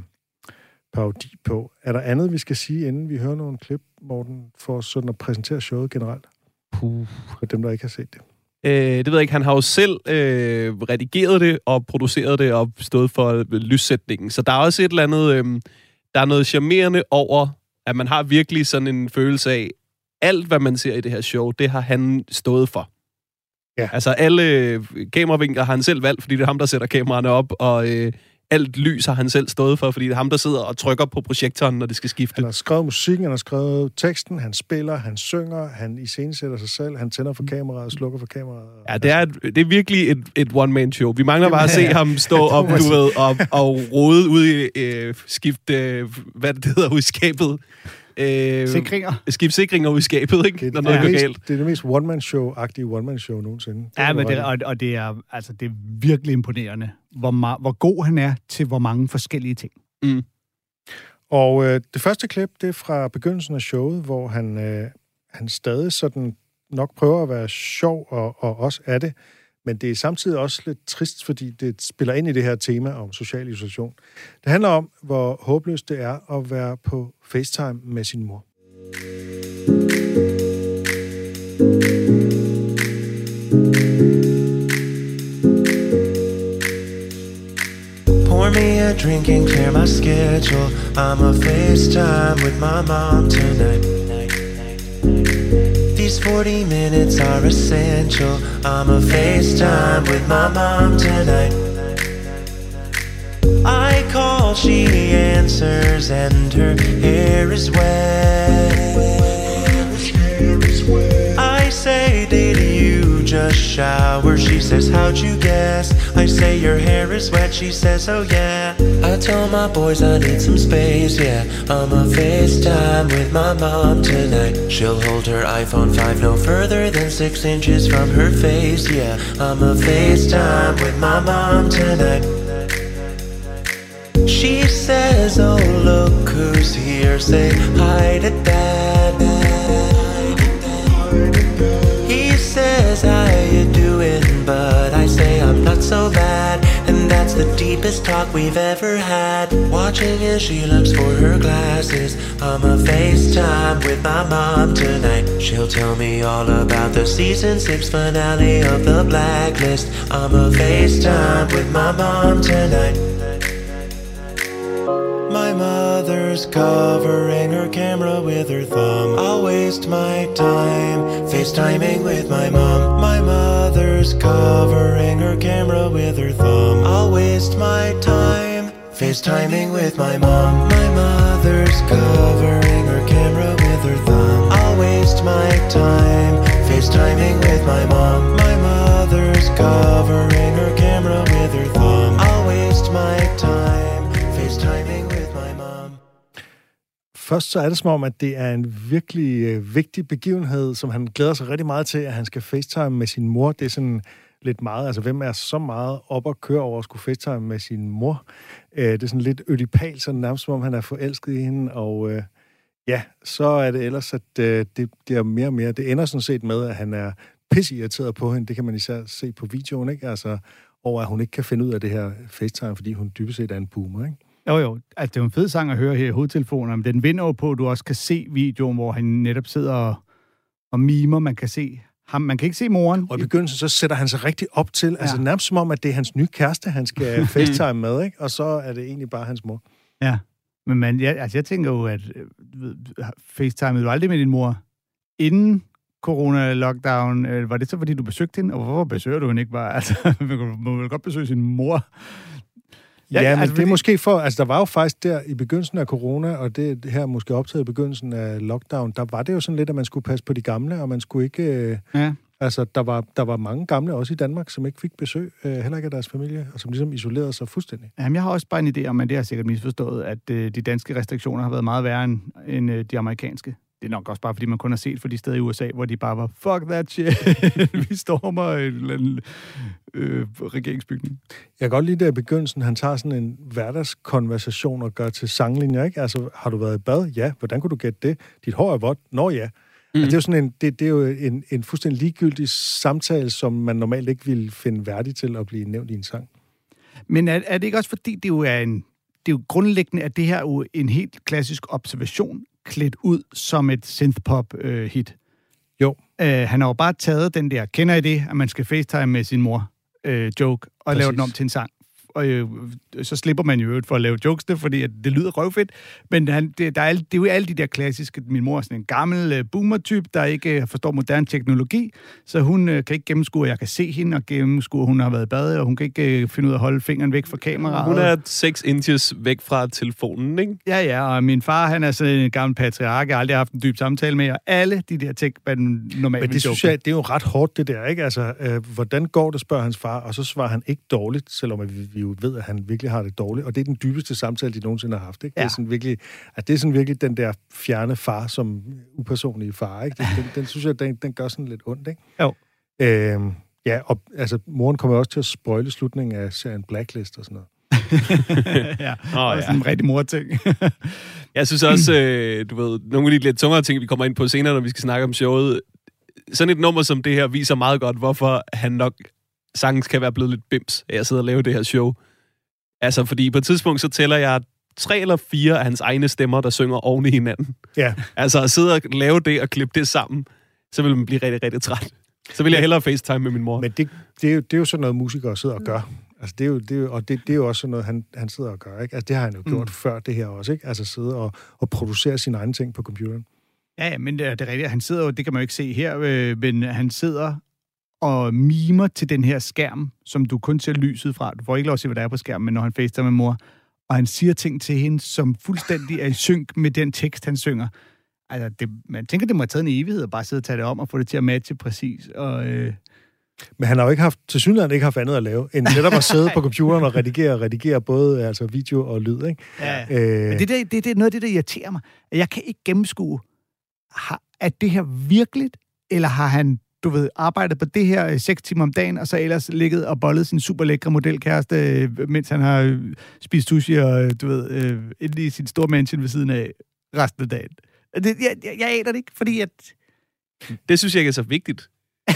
parodi på. Er der andet, vi skal sige, inden vi hører nogle klip, Morten, for sådan at præsentere showet generelt? Puh. For dem, der ikke har set det. Øh, det ved jeg ikke. Han har jo selv øh, redigeret det og produceret det og stået for lyssætningen. Så der er også et eller andet... Øh, der er noget charmerende over, at man har virkelig sådan en følelse af, alt hvad man ser i det her show, det har han stået for. Ja. Altså alle øh, kameravinkler har han selv valgt, fordi det er ham, der sætter kameraerne op, og øh, alt lys har han selv stået for, fordi det er ham, der sidder og trykker på projektoren, når det skal skifte. Han har skrevet musikken, han har skrevet teksten, han spiller, han synger, han iscenesætter sig selv, han tænder for kameraet, slukker for kameraet. Ja, det er, et, det er virkelig et, et one-man-show. Vi mangler bare at se Ja. ham stå op, du ved, og, og rode ud i øh, skift, øh, hvad det hedder, ud i skabet. Øh, Sikringer. Skift sikringer ud i skabet, ikke? Det er, Når det, noget er går det, galt. det er det mest one-man-show-agtige one-man-show nogensinde. Ja, må men det, og, og det er, altså, det er virkelig imponerende, hvor, ma- hvor god han er til hvor mange forskellige ting. Og øh, det første klip, det er fra begyndelsen af showet, hvor han, øh, han stadig sådan nok prøver at være sjov, og, og også er det. Men det er samtidig også lidt trist, fordi det spiller ind i det her tema om social isolation. Det handler om, hvor håbløst det er at være på FaceTime med sin mor. Pour me a drink and clear my schedule. I'm a FaceTime with my mom tonight. These 40 minutes are essential. I'm a FaceTime with my mom tonight. I call, she answers, and her hair is wet. I say, did you just shower? She says, how'd you guess? I say, your hair is wet. She says, oh yeah. I tell my boys I need some space, yeah. I'm a FaceTime with my mom tonight. She'll hold her iPhone 5 no further than 6 inches from her face, yeah. I'm a FaceTime with my mom tonight. She says, oh look who's here, say hi to dad. The deepest talk we've ever had. Watching as she looks for her glasses. I'm a FaceTime with my mom tonight. She'll tell me all about the season six finale of the blacklist. I'm a FaceTime with my mom tonight. My mother's covering her camera with her thumb. I'll waste my time FaceTiming with my mom. My mother's covering her camera with her thumb. I'll waste my time FaceTiming with my mom. My mother's Først så er det som om, at det er en virkelig øh, vigtig begivenhed, som han glæder sig rigtig meget til, at han skal facetime med sin mor. Det er sådan lidt meget, altså hvem er så meget op og køre over at skulle facetime med sin mor? Øh, det er sådan lidt ødipal, sådan nærmest som om han er forelsket i hende, og øh, ja, så er det ellers, at øh, det bliver mere og mere, det ender sådan set med, at han er pissirriteret på hende, det kan man især se på videoen, ikke? Altså, over at hun ikke kan finde ud af det her facetime, fordi hun dybest set er en boomer, ikke? Jo, jo. Altså, det er jo en fed sang at høre her i hovedtelefonen, men den vinder jo på, at du også kan se videoen, hvor han netop sidder og, og mimer. Man kan se ham. Man kan ikke se moren. Og i begyndelsen, så sætter han sig rigtig op til, ja. altså nærmest som om, at det er hans nye kæreste, han skal <laughs> facetime med, ikke? Og så er det egentlig bare hans mor. Ja. Men man, ja, altså, jeg tænker jo, at øh, facetimede du aldrig med din mor inden corona-lockdown? Øh, Var det så, fordi du besøgte hende? Og hvorfor besøger du hende ikke bare? <laughs> Altså, man må vel godt besøge sin mor. Ja, ja men altså, det er fordi- måske for... Altså, der var jo faktisk der i begyndelsen af corona, og det her måske optaget i begyndelsen af lockdown, der var det jo sådan lidt, at man skulle passe på de gamle, og man skulle ikke... Øh, Ja. altså, der var, der var mange gamle, også i Danmark, som ikke fik besøg, øh, heller ikke af deres familie, og som ligesom isolerede sig fuldstændig. Jamen, jeg har også bare en idé om, men det har sikkert misforstået, at øh, de danske restriktioner har været meget værre end, end øh, de amerikanske. Det er nok også bare, fordi man kun har set for de steder i USA, hvor de bare var, fuck that shit, <laughs> vi stormer en eller anden øh, regeringsbygning. Jeg kan godt lide det i begyndelsen, han tager sådan en hverdagskonversation og gør til sanglinjer, ikke? Altså, har du været i bad? Ja. Hvordan kunne du gætte det? Dit hår er vådt? Nå ja. Mm. Altså, det er jo sådan en, det, det er jo en, en fuldstændig ligegyldig samtale, som man normalt ikke ville finde værdig til at blive nævnt i en sang. Men er, er det ikke også fordi, det jo er en... Det er jo grundlæggende, at det her er jo en helt klassisk observation, klædt ud som et synthpop-hit. Jo. Øh, han har jo bare taget den der, kender I det, at man skal facetime med sin mor, øh, joke, og Præcis. lave den om til en sang. Og øh, så slipper man jo øvrigt for at lave jokesene, fordi at det lyder røvfedt. Men han, det, der er, det er jo alle de der klassiske... Min mor er sådan en gammel øh, boomer-type, der ikke øh, forstår moderne teknologi, så hun øh, kan ikke gennemskue, at jeg kan se hende, og gennemskue, at hun har været i bad, og hun kan ikke øh, finde ud af at holde fingeren væk fra kameraet. Hun er 6 inches væk fra telefonen, ikke? Ja, ja, og min far, han er sådan en gammel patriark, jeg har aldrig haft en dyb samtale med, og alle de der ting, man normalt Men det synes jeg, det er jo ret hårdt, det der, ikke? Altså, øh, hvordan går det, spørger hans far, og så svarer han ikke dårligt, selvom at vi, vi jo ved, at han virkelig har det dårligt. Og det er den dybeste samtale, de nogensinde har haft, ikke? Det, Ja. er sådan virkelig, at det er sådan virkelig den der fjerne far som upersonlige far, ikke? Den, den, den synes jeg, den, den gør sådan lidt ondt, ikke? Jo. Øhm, ja, og altså, moren kommer også til at spoile slutningen af serien Blacklist og sådan noget. <laughs> ja, og ja. sådan en rigtig mor-ting. <laughs> Jeg synes også, øh, du ved, nogle af de lidt tungere ting, vi kommer ind på senere, når vi skal snakke om showet. Sådan et nummer som det her viser meget godt, hvorfor han nok sagtens kan være blevet lidt bims at sidde og lave det her show. Altså, fordi på et tidspunkt, så tæller jeg tre eller fire af hans egne stemmer, der synger oven i hinanden. Ja, Altså, at sidde og lave det og klippe det sammen, så vil man blive rigtig, rigtig træt. Så vil jeg hellere facetime med min mor. men det, det, er jo, det er jo sådan noget, musikere sidder og gør. Altså, det er jo, det er jo, og det, det er jo også sådan noget, han, han sidder og gør, ikke? Altså, det har han jo gjort mm. før det her også, ikke? Altså, sidde og, og producere sine egne ting på computeren. Ja, ja, men det er, det er rigtigt. Han sidder jo, det kan man jo ikke se her, øh, men han sidder og mimer til den her skærm, som du kun ser lyset fra. Du får ikke lov at se, hvad der er på skærmen, men når han facetimer med mor, og han siger ting til hende, som fuldstændig er i synk med den tekst, han synger. Altså, det, man tænker, det må have taget en evighed at bare sidde og tage det om og få det til at matche præcis. Og, øh, Men han har jo ikke haft, til synligheden ikke haft andet at lave, end netop at sidde på computeren og redigere, redigere både altså video og lyd, ikke? ja. Øh, Men det, der, det, det er noget af det, der irriterer mig. Jeg kan ikke gennemskue, har, er det her virkeligt, eller har han, du ved, arbejdet på det her øh, seks timer om dagen, og så ellers ligget og bollet sin super lækre modelkæreste, øh, mens han har øh, spist sushi og, du ved, øh, inde i sin store mansion ved siden af resten af dagen. Det, jeg, jeg, jeg aner det ikke, fordi at... Det synes jeg ikke er så vigtigt. <laughs>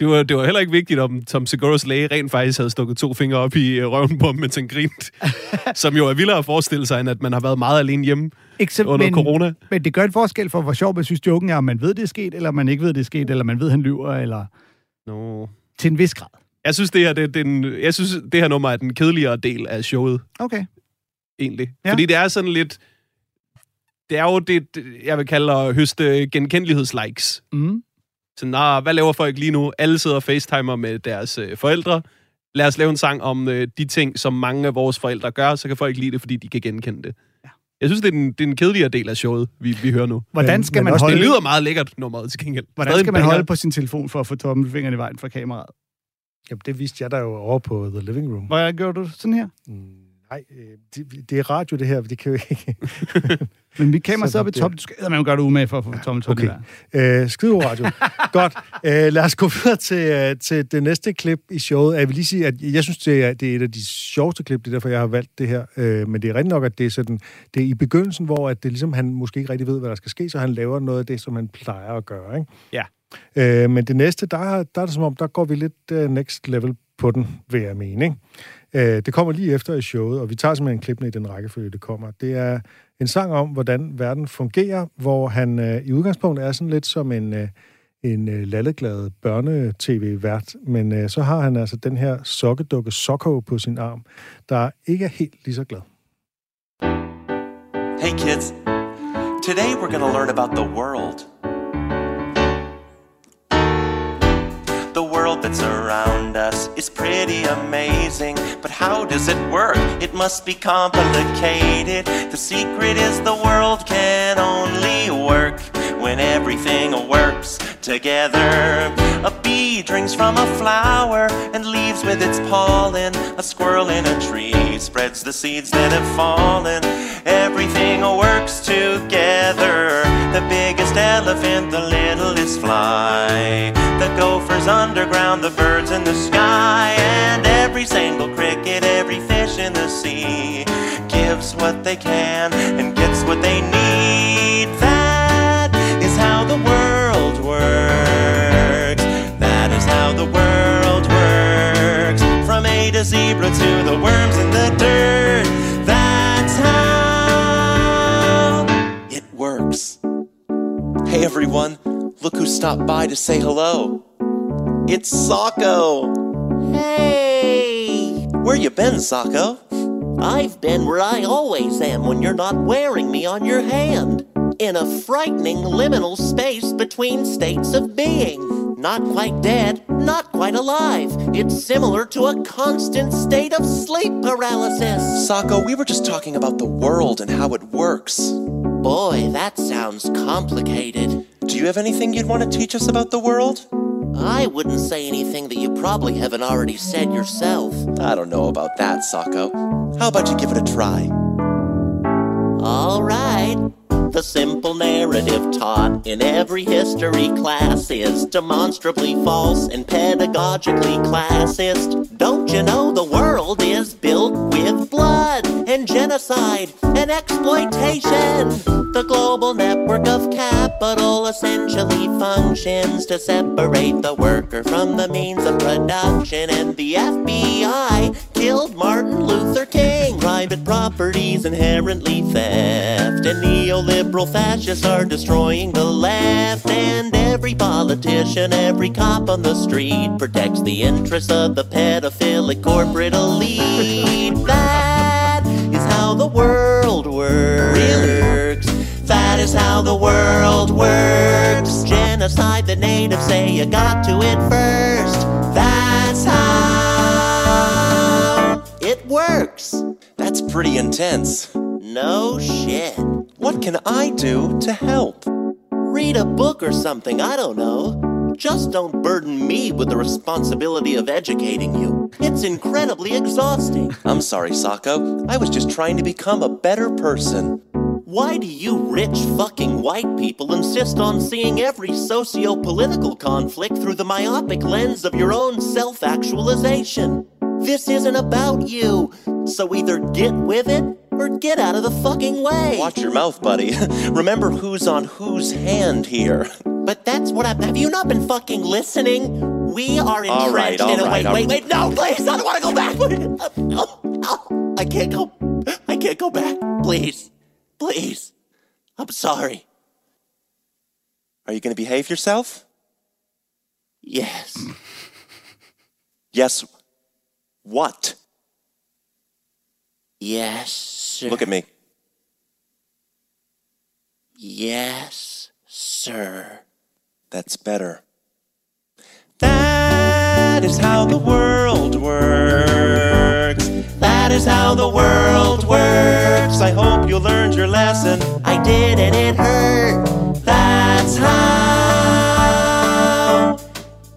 Det var, det var heller ikke vigtigt, om Tom Seguros læge rent faktisk havde stukket to fingre op i røven på ham, mens han grinte. <laughs> Som jo er vildere at forestille sig, end at man har været meget alene hjemme Så, under men, corona. men det gør en forskel for, hvor sjov man synes, joken er, om man ved, det er sket, eller man ikke ved, det er sket, eller man ved, han lyver, eller No. til en vis grad. Jeg synes, det her, det, er den, jeg synes, det her nummer er den kedeligere del af showet, Okay. egentlig. Ja. Fordi det er sådan lidt... Det er jo det, jeg vil kalde at høste genkendelighedslikes. Mm. Så nah, hvad laver folk lige nu? Alle sidder og facetimer med deres øh, forældre. Lad os lave en sang om øh, de ting, som mange af vores forældre gør, så kan folk lide det, fordi de kan genkende det. Jeg synes, det er, den, det er en kedeligere del af showet, vi, vi hører nu. Hvordan Men- skal men man holde... Det lyder meget lækkert, nummeret til gengæld. Hvordan Stadig skal man banger. holde på sin telefon for at få tommelfingeren i vejen fra kameraet? Jamen, det viste jeg der jo over på The Living Room. Hvordan gjorde du sådan her? Mm, nej, øh, det, det er radio, det her, det kan jo ikke... <laughs> Men mit kamera sidder oppe i det- top. Du skal man gøre det umage for at få tommelfingeren Okay. i vejret. Øh, skide radio. <laughs> Godt. Øh, lad os gå videre til, øh, til det næste klip i showet. Jeg vil lige sige, at jeg synes, det er, det er et af de sjoveste klip, det er derfor, jeg har valgt det her. Øh, men det er rigtigt nok, at det er, sådan, det er i begyndelsen, hvor at det ligesom, han måske ikke rigtig ved, hvad der skal ske, så han laver noget af det, som han plejer at gøre. Ikke? Ja. Øh, men det næste, der, er- der er det som om, der går vi lidt uh, next level på den, vil jeg mene. Ikke? Øh, det kommer lige efter i showet, og vi tager simpelthen klippene i den rækkefølge, det kommer. Det er en sang om, hvordan verden fungerer, hvor han øh, i udgangspunktet er sådan lidt som en, øh, en øh, lalleglad børne-tv-vært, men øh, så har han altså den her sokkedukke Sokko på sin arm, der ikke er helt lige så glad. Hey kids, today we're going to learn about the world. The world that's around us is pretty amazing, but how does it work? It must be complicated. The secret is the world can only work when everything works together. A bee drinks from a flower and leaves with its pollen. A squirrel in a tree spreads the seeds that have fallen. Everything works together. The biggest elephant, the littlest fly. The gophers underground, the birds in the sky. And every single cricket, every fish in the sea gives what they can and gets what they need. Zebra to the worms in the dirt. That's how it works. Hey everyone, look who stopped by to say hello. It's Socko. Hey! Where you been, Socko? I've been where I always am when you're not wearing me on your hand. In a frightening liminal space between states of being. Not quite dead, not quite alive. It's similar to a constant state of sleep paralysis. Sako, we were just talking about the world and how it works. Boy, that sounds complicated. Do you have anything you'd want to teach us about the world? I wouldn't say anything that you probably haven't already said yourself. I don't know about that, Sako. How about you give it a try? All right. The simple narrative taught in every history class is demonstrably false and pedagogically classist. Don't you know the world is built with blood and genocide and exploitation? The global network of capital essentially functions to separate the worker from the means of production. And the FBI killed Martin Luther King. Private property's inherently theft. And neoliberal fascists are destroying the left. And every politician, every cop on the street protects the interests of the pedophilic corporate elite. <laughs> That is how the world works. That is how the world works. Genocide the natives say you got to it first. That's how it works. That's pretty intense. No shit. What can I do to help? Read a book or something, I don't know. Just don't burden me with the responsibility of educating you. It's incredibly exhausting. I'm sorry, Sako. I was just trying to become a better person. Why do you rich fucking white people insist on seeing every socio political conflict through the myopic lens of your own self actualization? This isn't about you, so either get with it or get out of the fucking way. Watch your mouth, buddy. <laughs> Remember who's on whose hand here. But that's what I'm. Have you not been fucking listening? We are All right, entrenched all in a. right, wait, all wait, wait! No, please! I don't want to go back. <laughs> Oh, oh, I can't go. I can't go back. Please, please. I'm sorry. Are you going to behave yourself? Yes. <laughs> Yes. What? Yes, sir. Look at me. Yes, sir. That's better. That is how the world works. That is how the world works. I hope you learned your lesson. I did, and it hurt. That's how.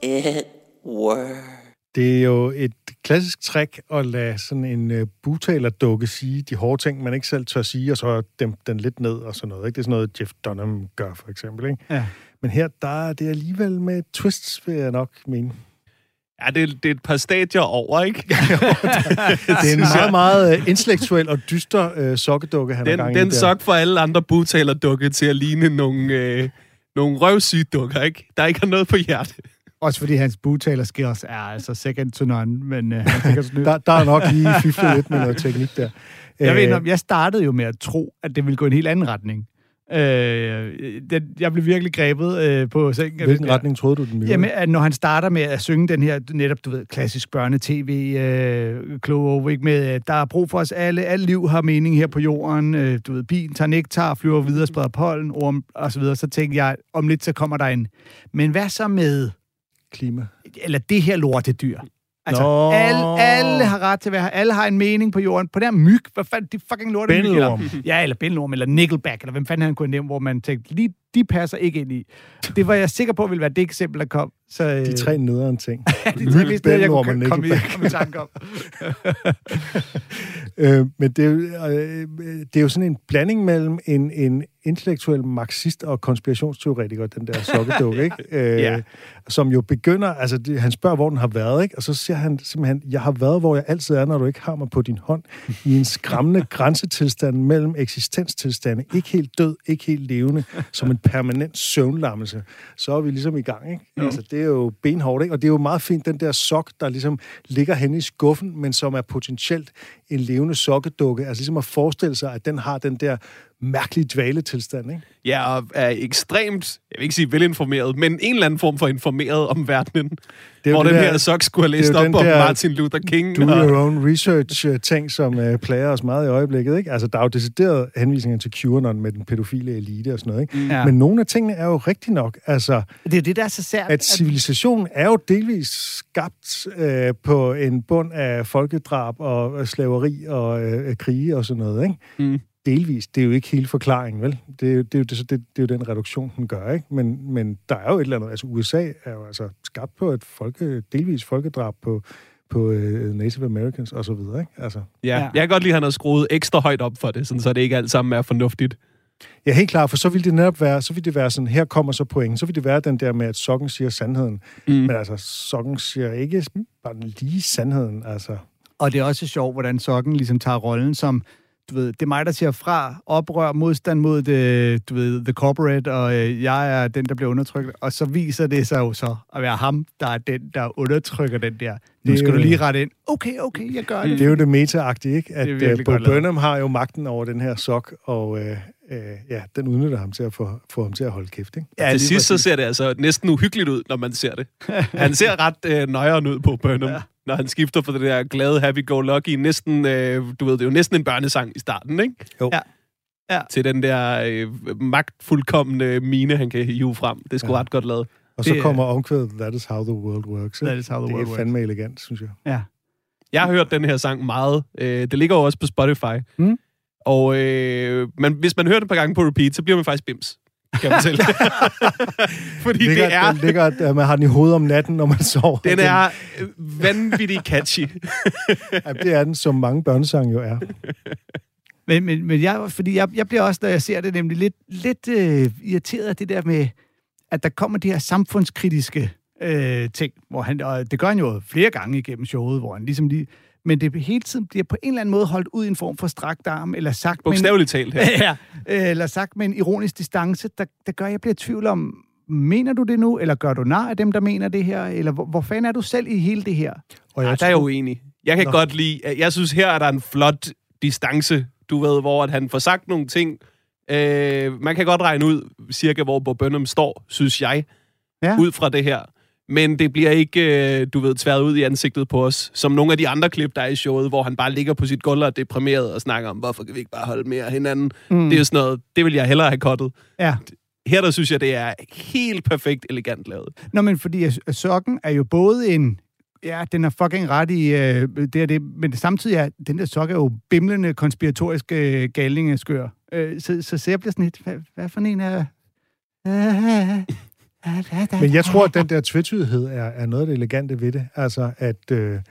It worked. Det er jo et klassisk trick at lade sådan en uh, butalerdukke sige de hårde ting, man ikke selv tør sige, og så dæmpe den lidt ned og sådan noget. Ikke? Det er sådan noget, Jeff Dunham gør, for eksempel. Ikke? Ja. Men her, der er det alligevel med twists, vil jeg nok mene. Ja, det, er- det er et par stadier over, ikke? <laughs> Det er en meget, meget uh, intellektuel og dyster uh, sokkedukke, han har Den, gang i den der. sok for alle andre butaler-dukke til at ligne nogle, øh, nogle røvsyge dukker, ikke? Der ikke har noget på hjerte. Også fordi hans butaler skills er altså second to none, men øh. <laughs> Der, der er nok lige fiflet lidt med noget teknik der. Jeg, ved, Øh, jeg startede jo med at tro, at det ville gå en helt anden retning. Øh, det, jeg blev virkelig grebet øh, på sengen. Hvilken der. retning troede du, den ville? Jamen, at når han starter med at synge den her, netop, du ved, klassisk børnetv, øh, kloge, ikke med, øh, der er brug for os alle, alle liv har mening her på jorden, øh, du ved, bilen tager nektar, flyver videre, spreder pollen, orm, og så videre, så tænkte jeg, om lidt så kommer der en, men hvad så med, Klima. eller det her lortedyr? Altså, Nå. alle, alle har ret til at være her. Alle har en mening på jorden. På den her myg, hvad fanden, de fucking lorte myg, eller- Ja, eller bændelorm, eller nickelback, eller hvem fanden han kunne nævne, hvor man tænkte, lige, de passer ikke ind i. Det var jeg sikker på, ville være det eksempel, der kom. Så, øh, De tre nederen ting. <laughs> de tre mest, jeg kunne komme Nickelback. komme i tanke om. <laughs> Øh, men det er, øh, det er jo sådan en blanding mellem en, en intellektuel marxist og konspirationsteoretiker, den der sokkedukke, <laughs> ikke? Øh, Ja. Som jo begynder, altså det, han spørger, hvor den har været, ikke? Og så siger han simpelthen, jeg har været, hvor jeg altid er, når du ikke har mig på din hånd, i en skræmmende grænsetilstand mellem eksistenstilstande, ikke helt død, ikke helt levende, som en permanent søvnlammelse. Så er vi ligesom i gang, ikke? Altså det er jo benhårdt, ikke? Og det er jo meget fint, den der sok, der ligesom ligger henne i skuffen, men som er potentielt en levende sokkedukke. Altså ligesom at forestille sig, at den har den der mærkelige dvaletilstand, ikke? Ja, og er ekstremt, jeg vil ikke sige velinformeret, men en eller anden form for informeret om verdenen. er jo hvor det den der- her sok skulle have det er læst op der Martin Luther King. Do og- your own research-ting, som uh, plager os meget i øjeblikket, ikke? Altså, der er jo deciderede henvisninger til QAnon med den pædofile elite og sådan noget, ikke? Ja. Men nogle af tingene er jo rigtigt nok. Altså, Det er det, der er så sært. at civilisationen er jo delvis skabt øh, på en bund af folkedrab og øh, slaveri og øh, krige og sådan noget, ikke? Mm. Delvis. Det er jo ikke hele forklaringen, vel? Det er jo, det er jo, det, det, det er jo den reduktion, den gør, ikke? Men, men der er jo et eller andet... Altså, USA er jo altså skabt på et folke, delvis folkedrab på, på øh, Native Americans og så videre, ikke? Altså, Ja, Ja. jeg kan godt lide, at han har skruet ekstra højt op for det, sådan, så det ikke alt sammen er fornuftigt. Ja, helt klart, for så vil det netop være, så vil det være sådan, her kommer så pointen, så vil det være den der med, at sokken siger sandheden. Mm. Men altså, sokken siger ikke bare lige sandheden, altså. Og det er også sjovt, hvordan sokken ligesom tager rollen som du ved, det er mig, der siger fra, oprør, modstand mod det, du ved, the corporate, og øh, jeg er den, der bliver undertrykt. Og så viser det sig jo så at være ham, der er den, der undertrykker den der. Nu Det er skal du lige rette ind. Okay, okay, jeg gør det. Det er jo det meta-agtige, ikke? At uh, Bo. Burnham har jo magten over den her sok, og uh, uh, ja, den udnytter ham til at få, få ham til at holde kæft, ikke? Ja, Til sidst så ser det altså næsten uhyggeligt ud, når man ser det. <laughs> Han ser ret øh, nøjeren ud på Burnham, ja. når han skifter fra det der glade happy-go-lucky, næsten, øh, du ved, det er jo næsten en børnesang i starten, ikke? Jo. Ja. Ja. Til den der øh, magtfuldkommende mine, han kan hive frem. Det er sgu Ja. ret godt lavet. Og så Det- kommer omkvædet, that is how the world works. That is how the det world er works. fandme elegant, synes jeg. Ja. Jeg har hørt den her sang meget. Øh, det ligger jo også på Spotify. Mm. Og øh, men hvis man hører det et par gange på repeat, så bliver man faktisk bims. Kan man fortælle. <laughs> Fordi ligger, det er... Den ligger, at man har den i hovedet om natten, når man sover. Den er øh, vanvittigt catchy. <laughs> Ja, det er den, som mange børnesange jo er. Men, men, men jeg, fordi jeg, jeg bliver også, når jeg ser det, nemlig lidt, lidt øh, irriteret af det der med, at der kommer de her samfundskritiske øh, ting, hvor han, og det gør han jo flere gange igennem showet, hvor han ligesom lige, men det hele tiden bliver på en eller anden måde holdt ud i en form for strakt arm, eller sagt Bogstaveligt talt her. <laughs> ja, eller sagt med en ironisk distance, der, der gør, at jeg bliver i tvivl om, mener du det nu, eller gør du nar af dem, der mener det her, eller hvor, hvor fanden er du selv i hele det her? Og jeg der er jeg tror, uenig. Jeg kan Nå. Nå. godt lide... Jeg synes, her er der en flot distance, du ved, hvor at han får sagt nogle ting. Øh, man kan godt regne ud cirka, hvor Bob Burnham står, synes jeg, Ja. ud fra det her. Men det bliver ikke, øh, du ved, tværet ud i ansigtet på os, som nogle af de andre klip, der er i showet, hvor han bare ligger på sit gulv og er deprimeret og snakker om, hvorfor kan vi ikke bare holde mere af hinanden. Mm. Det er jo sådan noget, det vil jeg hellere have kottet. Ja. Her der synes jeg, det er helt perfekt elegant lavet. Nå, men fordi at sokken er jo både en... Ja, den er fucking ret i øh, det er det, men samtidig er den der sok er jo bimlende konspiratorisk øh, galningeskør. Øh, så, så, så jeg bliver sådan lidt, hvad, hvad for en er... <laughs> Men jeg tror, at den der tvetydighed er, er noget af det elegante ved det. Altså, at, øh,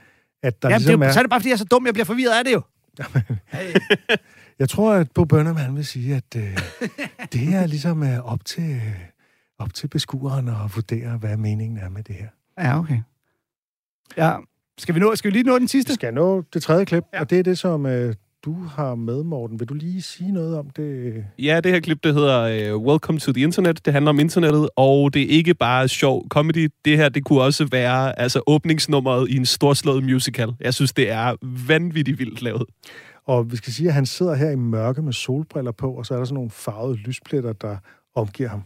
at der Ja, ligesom det, er, er... så er det bare, fordi jeg er så dum, jeg bliver forvirret af det jo. <laughs> Jeg tror, at Bo Burnham, han vil sige, at øh, det er ligesom øh, op til, øh, op til beskueren at vurdere, hvad meningen er med det her. Ja, okay. Ja, skal vi, nå, skal vi lige nå den Vi sidste? skal nå det tredje klip, ja. og det er det, som øh, du har med, Morten. Vil du lige sige noget om det? Ja, det her klip, det hedder uh, Welcome to the Internet. Det handler om internettet, og det er ikke bare sjov comedy. Det her, det kunne også være altså, åbningsnummeret i en storslået musical. Jeg synes, det er vanvittigt vildt lavet. Og vi skal sige, at han sidder her i mørke med solbriller på, og så er der sådan nogle farvede lyspletter, der omgiver ham.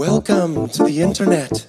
Welcome to the internet.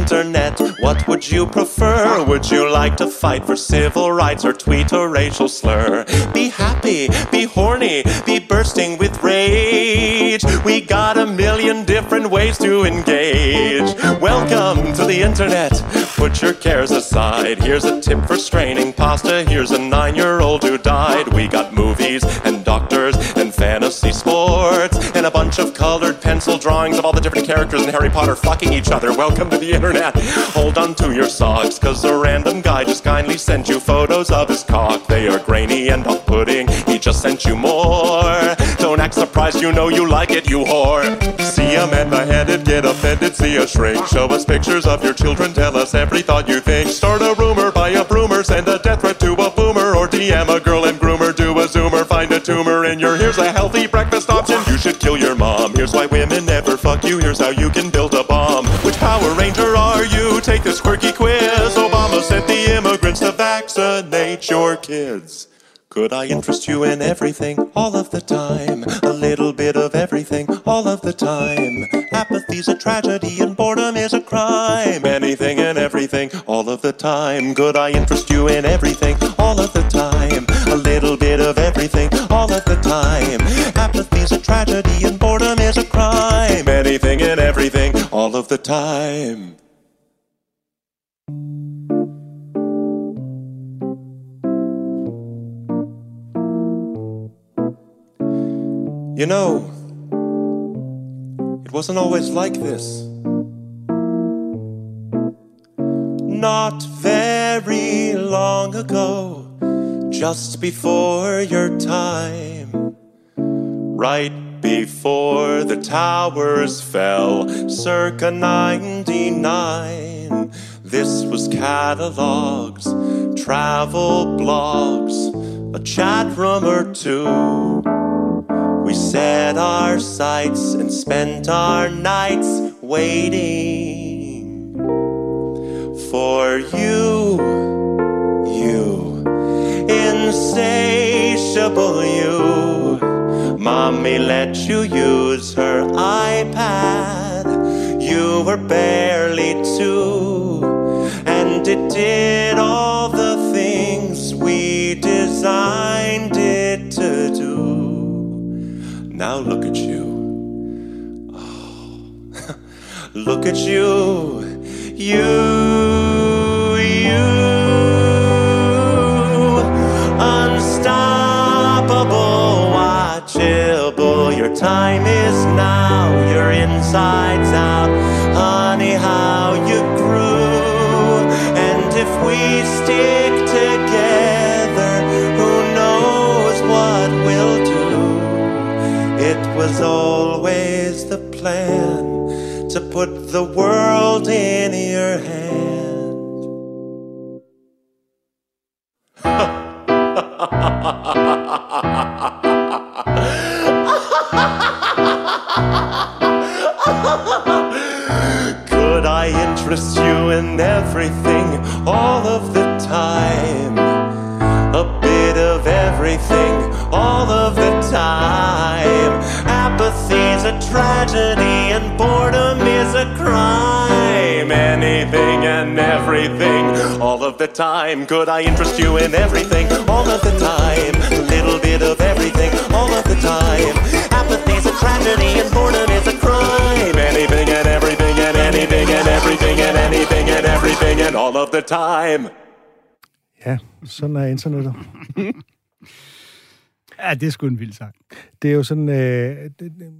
What would you prefer? Would you like to fight for civil rights or tweet a racial slur? Be happy, be horny, be bursting with rage. We got a million different ways to engage. Welcome to the internet. Put your cares aside. Here's a tip for straining pasta. Here's a nine year old who died. We got movies and doctors and fantasy sports and a bunch of colored pencil drawings of all the different characters in Harry Potter fucking each other. Welcome to the internet. Hold on to your socks, cause a random guy just kindly sent you photos of his cock. They are grainy and off putting. He just sent you more. Don't act surprised, you know you like it, you whore. See a man beheaded, get offended, see a shrink. Show us pictures of your children, tell us every thought you think. Start a rumor, buy a broomer, send a death threat to a boomer, or DM a girl and groomer, zoomer, find a tumor in your. Here's a healthy breakfast option. You should kill your mom. Here's why women never fuck you. Here's how you can build a bomb. Which Power Ranger are you? Take this quirky quiz. Obama sent the immigrants to vaccinate your kids. Could I interest you in everything all of the time? A little bit of everything all of the time. Apathy's a tragedy and boredom is a crime. Anything and everything all of the time. Could I interest you in everything all of the time? A little bit of everything all of the time. Apathy's a tragedy and boredom is a crime. Anything and everything all of the time. You know, it wasn't always like this. Not very long ago, just before your time, right before the towers fell, circa 99. This was catalogs, travel blogs, a chat room or two. We set our sights and spent our nights waiting for you, you, insatiable you. Mommy let you use her iPad. You were barely two, and it did all the things we designed it to do. Now look at you. Oh, <laughs> look at you. You, time is now. Your insides out. Honey, how you grew. And if we stick together, who knows what we'll do? It was always the plan to put the world in your hand. <laughs> Could I interest you in everything all of the time? A bit of everything everything all of the time. Could I interest you in everything all of the time? A little bit of everything all of the time. Apathy's a tragedy and boredom is a crime. Anything and everything and anything and everything and anything and everything and all of the time. Ja, sådan er internettet. <laughs> Ja, det er sgu en vild sang. Det er jo sådan, øh, det, det-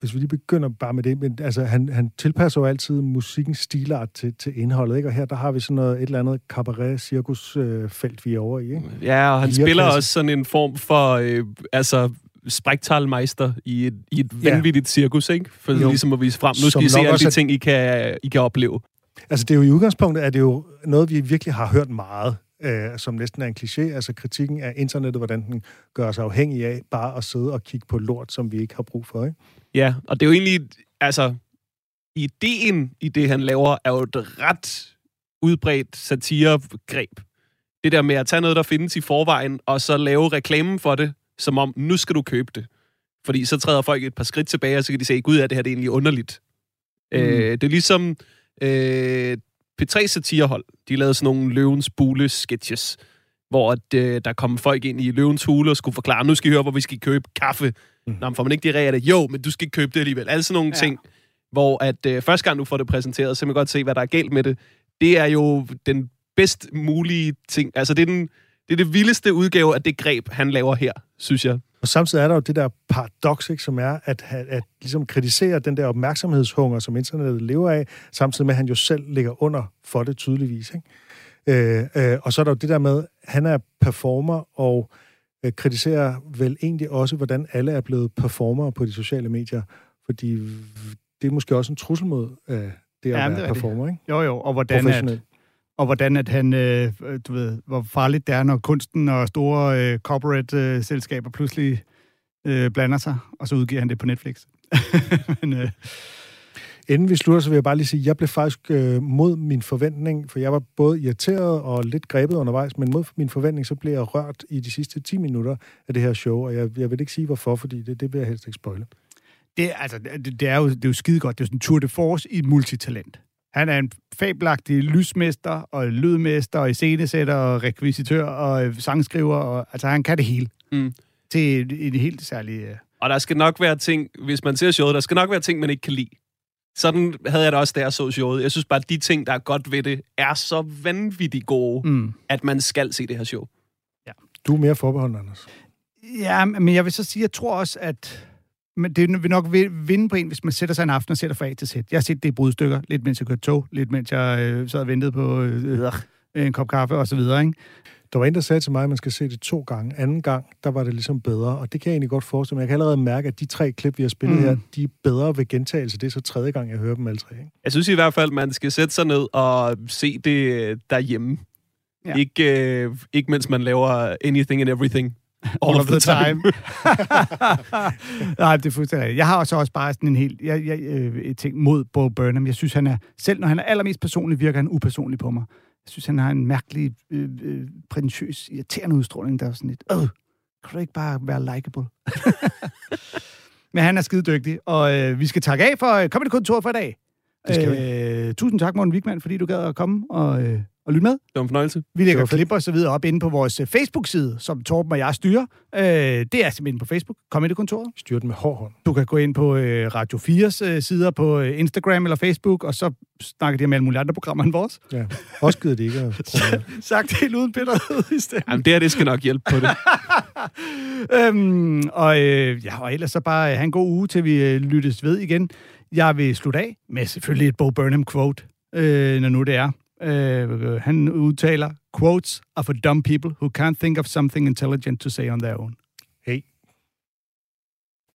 hvis vi lige begynder bare med det, men altså, han, han tilpasser jo altid musikkens stilart til, til indholdet, ikke? Og her, der har vi sådan noget, et eller andet cabaret-cirkus-felt, vi er over i, ikke? Ja, og han spiller også sådan en form for, øh, altså, sprægtalmeister i et, i et Ja. vanvittigt cirkus, ikke? For Jo. ligesom at vise frem. Nu Som skal I se alle de ting, I kan, I kan opleve. Altså, det er jo i udgangspunktet, er det jo noget, vi virkelig har hørt meget, øh, som næsten er en kliché, altså kritikken af internettet, hvordan den gør sig afhængig af bare at sidde og kigge på lort, som vi ikke har brug for, ikke? Ja, og det er jo egentlig, altså, ideen i det, han laver, er jo et ret udbredt satiregreb. Det der med at tage noget, der findes i forvejen, og så lave reklamen for det, som om, nu skal du købe det. Fordi så træder folk et par skridt tilbage, og så kan de se, gud, at det her det er egentlig underligt. Mm. Øh, det er ligesom øh, P3 satirehold. De lavede sådan nogle løvens bule sketches, hvor at, øh, der kom folk ind i løvens hule og skulle forklare, nu skal I høre, hvor vi skal købe kaffe. Mm. Nå, men får man ikke det? Jo, men du skal købe det alligevel. Alle sådan nogle ja. ting, hvor at øh, første gang du får det præsenteret, så kan man godt se, hvad der er galt med det. Det er jo den bedst mulige ting. Altså, det er, den, det er det vildeste udgave af det greb, han laver her, synes jeg. Og samtidig er der jo det der paradoks, ikke, som er at, at, at ligesom kritisere den der opmærksomhedshunger, som internettet lever af, samtidig med, at han jo selv ligger under for det tydeligvis. Ikke? Øh, øh, og så er der jo det der med, han er performer og øh, kritiserer vel egentlig også, hvordan alle er blevet performere på de sociale medier. Fordi det er måske også en trussel mod øh, det at Jamen, være det er performer, ikke? Jo, jo, og hvordan, at. Og hvordan at han, øh, du ved, hvor farligt det er, når kunsten og store øh, corporate-selskaber pludselig øh, blander sig, og så udgiver han det på Netflix. <laughs> Men, øh, Inden vi slutter, så vil jeg bare lige sige, at jeg blev faktisk øh, mod min forventning, for jeg var både irriteret og lidt grebet undervejs, men mod min forventning, så blev jeg rørt i de sidste 10 minutter af det her show, og jeg, jeg vil ikke sige hvorfor, fordi det, det vil jeg helst ikke spoile. det, altså, det, det, er jo, det er jo skide godt. Det er jo sådan en tour de force i multitalent. Han er en fabelagtig lysmester, og lydmester, og iscenesætter, og rekvisitør, og øh, sangskriver, og altså han kan det hele. Mm. Til en, en helt særlig... Øh, Og der skal nok være ting, hvis man ser showet, der skal nok være ting, man ikke kan lide. Sådan havde jeg det også, da jeg så showet. Jeg synes bare, at de ting, der er godt ved det, er så vanvittigt gode, mm. at man skal se det her show. Du er mere forbeholden, Anders. Ja, men jeg vil så sige, jeg tror også, at men det vil nok vi- vinde på en, hvis man sætter sig en aften og sætter fra A til Z. Jeg har set det i brudstykker, lidt mens jeg kørte tog, lidt mens jeg øh, sad og ventede på øh, øh, en kop kaffe og så videre, ikke? Der var en, der sagde til mig, at man skal se det to gange. Anden gang, der var det ligesom bedre, og det kan jeg egentlig godt forestille mig. Jeg kan allerede mærke, at de tre klip, vi har spillet Mm. her, de er bedre ved gentagelse. Det er så tredje gang, jeg hører dem alle tre. Ikke? Jeg synes i hvert fald, man skal sætte sig ned og se det derhjemme. Ja. Ikke, øh, ikke mens man laver anything and everything. All, of the time. <laughs> Nej, det er fuldstændig rigtigt. Jeg har også, også bare sådan en helt jeg, jeg, øh, ting mod Bo Burnham. Jeg synes, han er, selv når han er allermest personlig, virker han upersonlig på mig. Jeg synes, han har en mærkelig, øh, øh, prætentiøs, irriterende udstråling, der er sådan lidt, øh, kan du ikke bare være likable? <laughs> Men han er skide dygtig, og øh, vi skal takke af for øh, Comedy Kontor for i dag. Det skal øh, Tusind tak, Morten Wigman, fordi du gad at komme og, øh, og lytte med. Det var en fornøjelse. Vi lægger Det var fedt. klip og så videre op inde på vores øh, Facebook-side, som Torben og jeg styrer. Øh, det er simpelthen på Facebook. Kom i det kontoret. Styr den med hård hånd. Du kan gå ind på øh, Radio 4's øh, sider på øh, Instagram eller Facebook, og så snakker de om alle mulige andre programmer end vores. Ja. Også gider det ikke at. <laughs> Sagt helt uden bitterhed i stemmen. Jamen, det her, det skal nok hjælpe på det. <laughs> øhm, og, øh, ja, og ellers så bare øh, have en god uge, til vi øh, lyttes ved igen. Jeg vil slutte af med selvfølgelig et Bo Burnham quote, øh, når nu det er. Øh, han udtaler, quotes are for dumb people who can't think of something intelligent to say on their own.